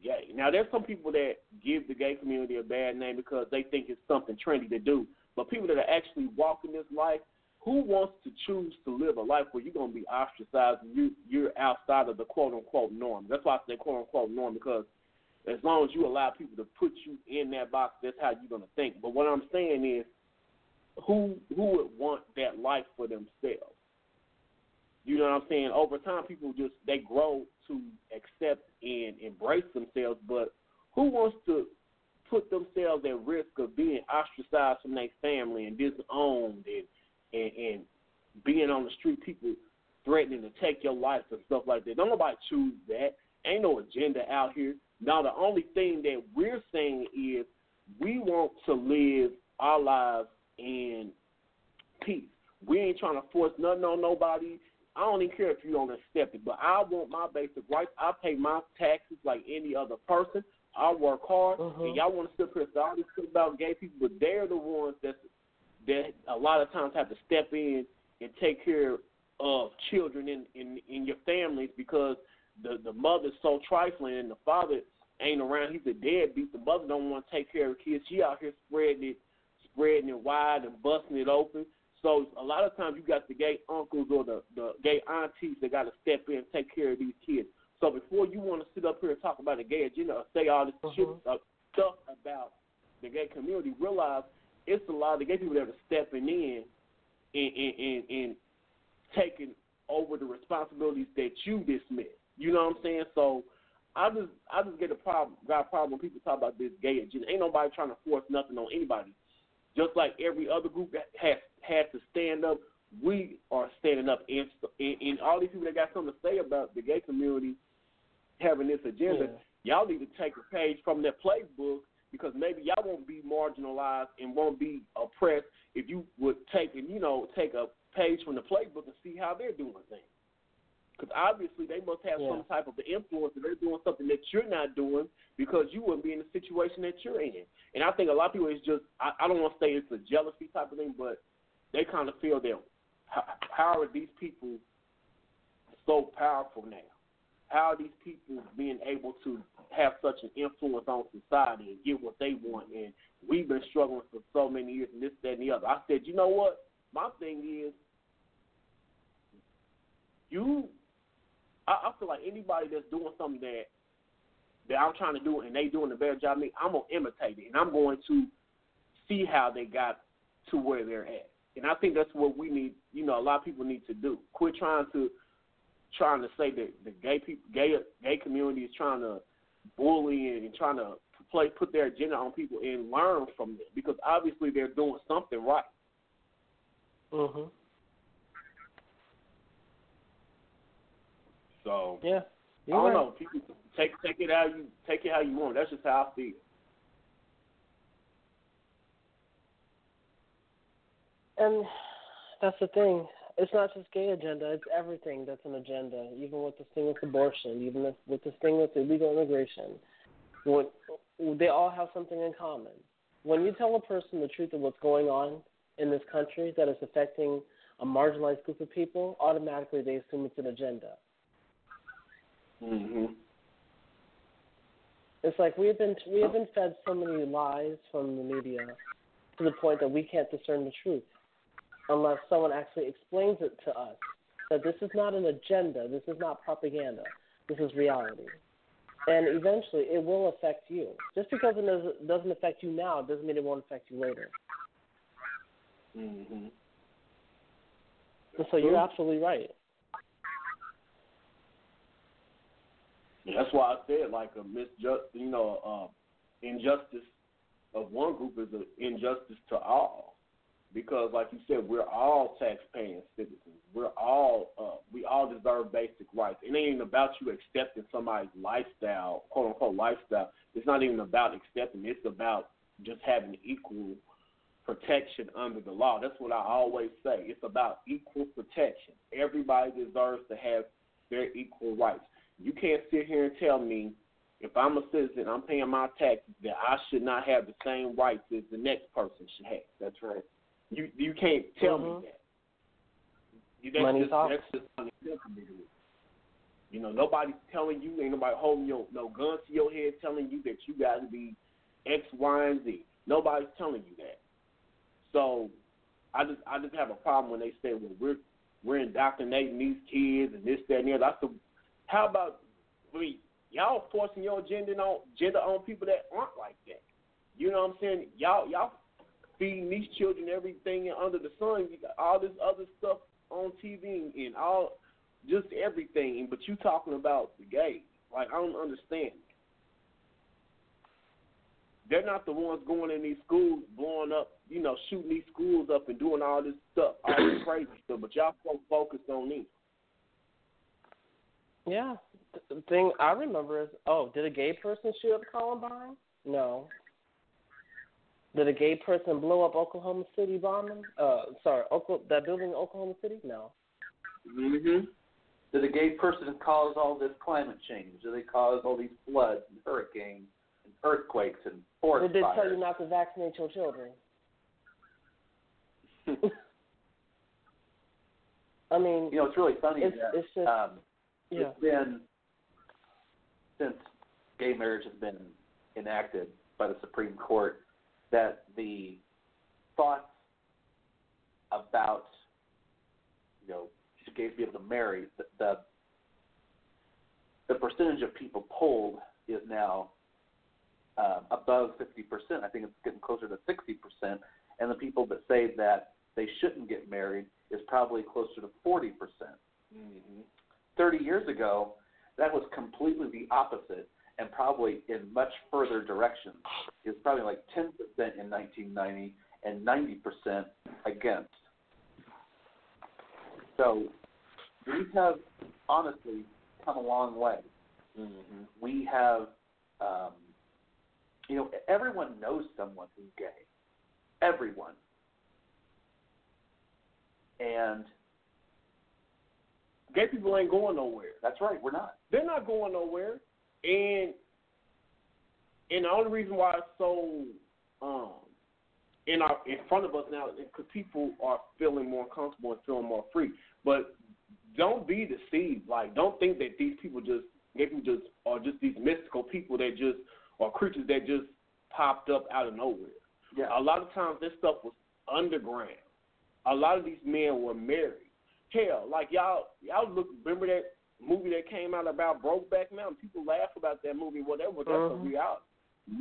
gay? Now, there's some people that give the gay community a bad name because they think it's something trendy to do. But people that are actually walking this life, who wants to choose to live a life where you're going to be ostracized and you, you're outside of the quote unquote norm? That's why I say quote unquote norm because as long as you allow people to put you in that box, that's how you're going to think. But what I'm saying is, who who would want that life for themselves? You know what I'm saying? Over time, people just they grow to accept and embrace themselves, but who wants to put themselves at risk of being ostracized from their family and disowned and and, and being on the street, people threatening to take your life and stuff like that. Don't nobody choose that. Ain't no agenda out here. Now the only thing that we're saying is we want to live our lives in peace. We ain't trying to force nothing on nobody. I don't even care if you don't accept it, but I want my basic rights. I pay my taxes like any other person. I work hard, and mm-hmm. y'all want to sit here and say all this stuff about gay people, but they're the ones that that a lot of times have to step in and take care of children in in, in your families because the the mother's so trifling and the father ain't around. He's a deadbeat. The mother don't want to take care of kids. She out here spreading it, spreading it wide and busting it open. So a lot of times you got the gay uncles or the the gay aunties that got to step in and take care of these kids. So before you want to sit up here and talk about the gay agenda or say all this shit, uh, stuff about the gay community, realize it's a lot of the gay people that are stepping in and, and, and, and taking over the responsibilities that you dismiss. You know what I'm saying? So I just I just get a problem got a problem when people talk about this gay agenda. Ain't nobody trying to force nothing on anybody. Just like every other group that has had to stand up, we are standing up and, and, and all these people that got something to say about the gay community having this agenda, y'all need to take a page from their playbook because maybe y'all won't be marginalized and won't be oppressed if you would take and you know take a page from the playbook and see how they're doing things. Because obviously they must have Yeah. some type of influence and they're doing something that you're not doing because you wouldn't be in the situation that you're in. And I think a lot of people is just I, I don't want to say it's a jealousy type of thing, but they kind of feel that how, how are these people so powerful now? How are these people being able to have such an influence on society and get what they want? And we've been struggling for so many years and this, that, and the other. I said, you know what? My thing is, you, I, I feel like anybody that's doing something that that I'm trying to do and they doing a better job than me, I'm gonna imitate it and I'm going to see how they got to where they're at. And I think that's what we need. You know, a lot of people need to do. Quit trying to trying to say that the gay people, gay gay community is trying to bully and trying to play put their agenda on people and learn from them because obviously they're doing something right. Mhm. So Yeah. I don't right. know. People take take it how you take it how you want. That's just how I feel. And that's the thing. It's not just gay agenda. It's everything that's an agenda. Even with this thing with abortion, even with, this thing with illegal immigration, what they all have something in common. When you tell a person the truth of what's going on in this country that is affecting a marginalized group of people, automatically they assume it's an agenda. Mhm. It's like we have been we have been fed so many lies from the media to the point that we can't discern the truth unless someone actually explains it to us that this is not an agenda, this is not propaganda, this is reality. And eventually it will affect you. Just because it doesn't- affect you now doesn't mean it won't affect you later. Mhm. So you're absolutely right. That's why I said like a misjust, you know, uh, injustice of one group is an injustice to all. Because, like you said, we're all tax-paying citizens. We're all uh, we all deserve basic rights. It ain't even about you accepting somebody's lifestyle, quote unquote lifestyle. It's not even about accepting. It's about just having equal protection under the law. That's what I always say. It's about equal protection. Everybody deserves to have their equal rights. You can't sit here and tell me if I'm a citizen, I'm paying my taxes, that I should not have the same rights as the next person should have. That's right. You you can't tell Mhm. me that. You, that's Money just talks. that's just. You know, nobody's telling you, ain't nobody holding your no gun to your head telling you that you got to be X, Y, and Z. Nobody's telling you that. So I just I just have a problem when they say, well, we're we're indoctrinating these kids and this, that, and the other. I said, how about I mean, y'all forcing your agenda on agenda on people that aren't like that. You know what I'm saying? Y'all y'all feeding these children everything under the sun. You got all this other stuff on TV and all just everything. But you talking about the gays. Like I don't understand. They're not the ones going in these schools, blowing up, you know, shooting these schools up and doing all this stuff, all this crazy stuff. But y'all so focused on them. Yeah. The thing I remember is, oh, did a gay person shoot up Columbine? No. Did a gay person blow up Oklahoma City bombing? Uh, sorry, Oklahoma, that building in Oklahoma City? No. Mm-hmm. Did a gay person cause all this climate change? Did they cause all these floods and hurricanes and earthquakes and forest Did they fires? tell you not to vaccinate your children? I mean, You know, it's really funny it's, that it's just, um, yeah. it's been since gay marriage has been enacted by the Supreme Court that the thoughts about you know should gays be able to marry the, the the percentage of people polled is now uh, above 50%. I think it's getting closer to 60%. And the people that say that they shouldn't get married is probably closer to 40%. Mm-hmm. 30 years ago, that was completely the opposite and probably in much further directions. It was probably like 10% in 1990 and 90% against. So we have honestly come a long way. Mm-hmm. We have, um, you know, everyone knows someone who's gay. Everyone. And gay people ain't going nowhere. That's right, we're not. They're not going nowhere. And and the only reason why it's so um in our in front of us now is because people are feeling more comfortable and feeling more free. But don't be deceived. Like don't think that these people just people just are just these mystical people that just are creatures that just popped up out of nowhere. Yeah. A lot of times this stuff was underground. A lot of these men were married. Hell, like y'all y'all look remember that movie that came out about Brokeback Mountain? People laugh about that movie, whatever, but that's Mhm. a reality.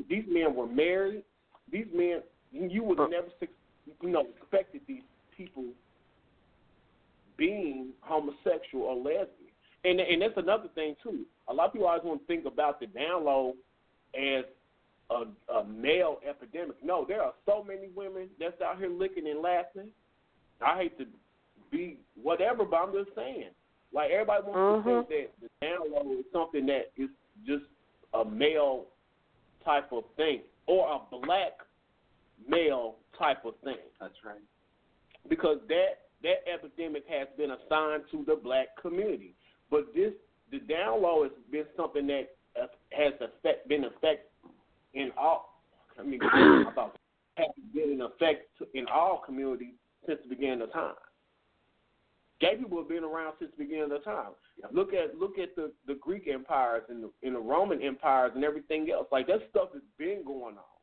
These men were married. These men you would have never you know, expected these people being homosexual or lesbian. And and that's another thing too. A lot of people always want to think about the down low as a, a male epidemic. No, there are so many women that's out here licking and laughing. I hate to be whatever, but I'm just saying. Like everybody wants to think that the down low is something that is just a male type of thing or a black male type of thing. That's right. Because that that epidemic has been assigned to the black community. But this the down low has been something that uh, has effect, been effect in all. I mean, I about has been in effect in all communities since the beginning of time. Gay people have been around since the beginning of time. Look at look at the, the Greek empires and the, and the Roman empires and everything else. Like that stuff has been going on.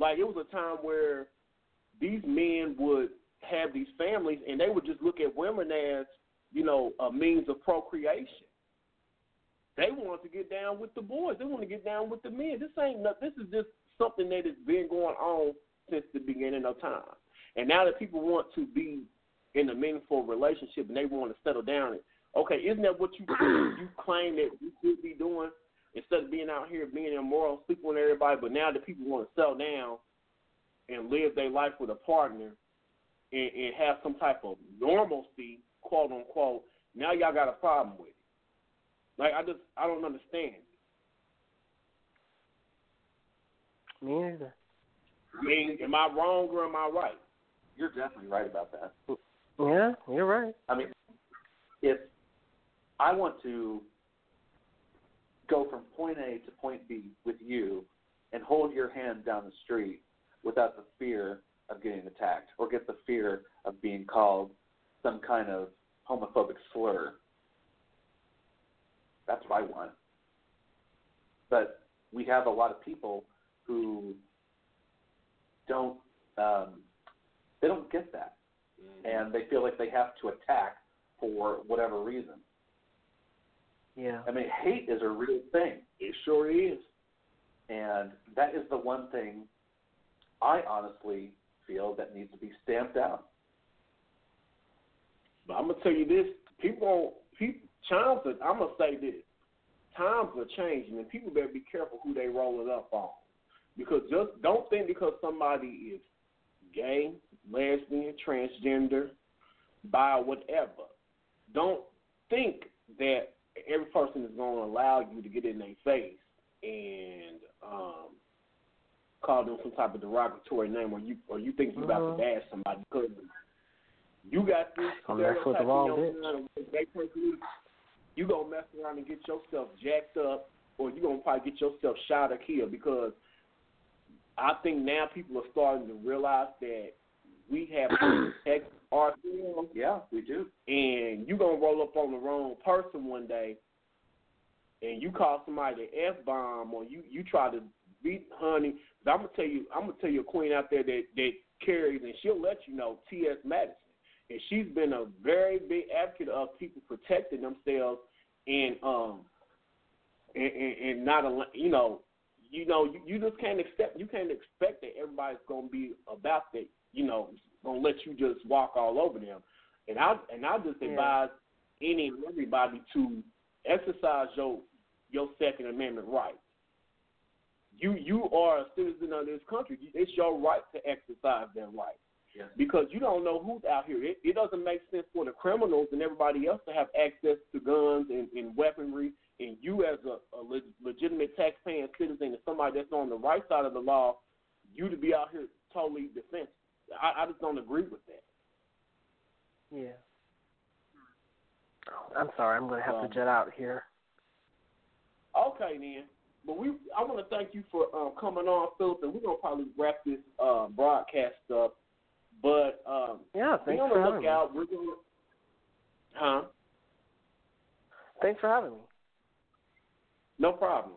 Like it was a time where these men would have these families and they would just look at women as you know a means of procreation. They wanted to get down with the boys. They want to get down with the men. This ain't no, this is just something that has been going on since the beginning of time. And now that people want to be in a meaningful relationship and they want to settle down, okay, isn't that what you you claim that you should be doing instead of being out here being immoral, sleeping with everybody? But now the people want to settle down and live their life with a partner and, and have some type of normalcy, quote unquote, now y'all got a problem with it. Like I just I don't understand. Me neither. I mean, am I wrong or am I right? You're definitely right about that. Mm. Yeah, you're right. I mean, if I want to go from point A to point B with you and hold your hand down the street without the fear of getting attacked or get the fear of being called some kind of homophobic slur, that's what I want. But we have a lot of people who don't um, they don't get that, Mm-hmm. and they feel like they have to attack for whatever reason. Yeah. I mean, hate is a real thing. It sure is. And that is the one thing I honestly feel that needs to be stamped out. But I'm gonna tell you this: people, people, times. Are, I'm gonna say this: times are changing, and people better be careful who they roll it up on. Because just don't think because somebody is gay, lesbian, transgender, bi, whatever. Don't think that every person is going to allow you to get in their face and um, call them some type of derogatory name, or you or you think you're about to bash somebody because you got this Gonna mess with the stereotype wrong in bitch. your mind of what gay person is. You gonna mess around and get yourself jacked up, or you're gonna probably get yourself shot or killed because I think now people are starting to realize that we have to protect ourselves. Yeah, we do. And you gonna roll up on the wrong person one day, and you call somebody the f bomb, or you you try to beat honey. I'm gonna tell you, I'm gonna tell you a queen out there that that carries, and she'll let you know T.S. Madison, and she's been a very big advocate of people protecting themselves and um and, and, and not a you know you know you, you just can't accept you can't expect that everybody's gonna be about that you know gonna let you just walk all over them. And I and I just advise any and everybody to exercise your your Second Amendment right. You you are a citizen of this country. It's your right to exercise that right. Yeah. Because you don't know who's out here. It, it doesn't make sense for the criminals and everybody else to have access to guns and, and weaponry, and you as a, a leg, legitimate taxpaying citizen and somebody that's on the right side of the law, you to be out here totally defenseless. I, I just don't agree with that. Yeah. I'm sorry. I'm going to have Um, to jet out here. Okay, then. But we, I want to thank you for um, coming on, Phillip, and we're gonna probably wrap this uh, broadcast up. But um, Yeah, thanks for having me. We're gonna, huh? Thanks for having me. No problem.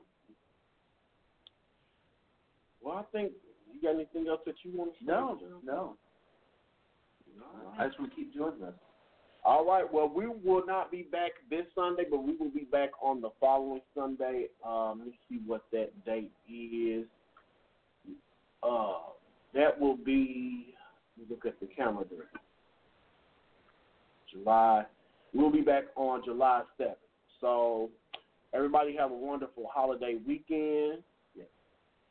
Well, I think you got anything else that you want to say? No, John? no. I just want to keep doing this. All right. Well, we will not be back this Sunday, but we will be back on the following Sunday. Um, let me see what that date is. Uh, that will be. Look at the calendar. July. We'll be back on July seventh. So, everybody have a wonderful holiday weekend.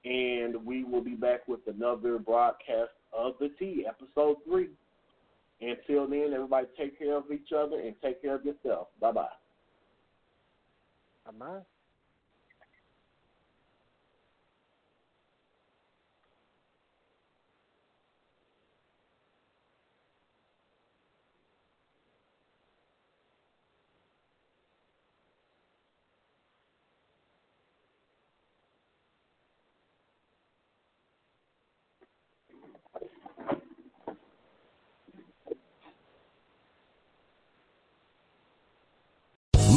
And we will be back with another broadcast of the Tea, episode three. Until then, everybody take care of each other and take care of yourself. Bye bye. Bye bye.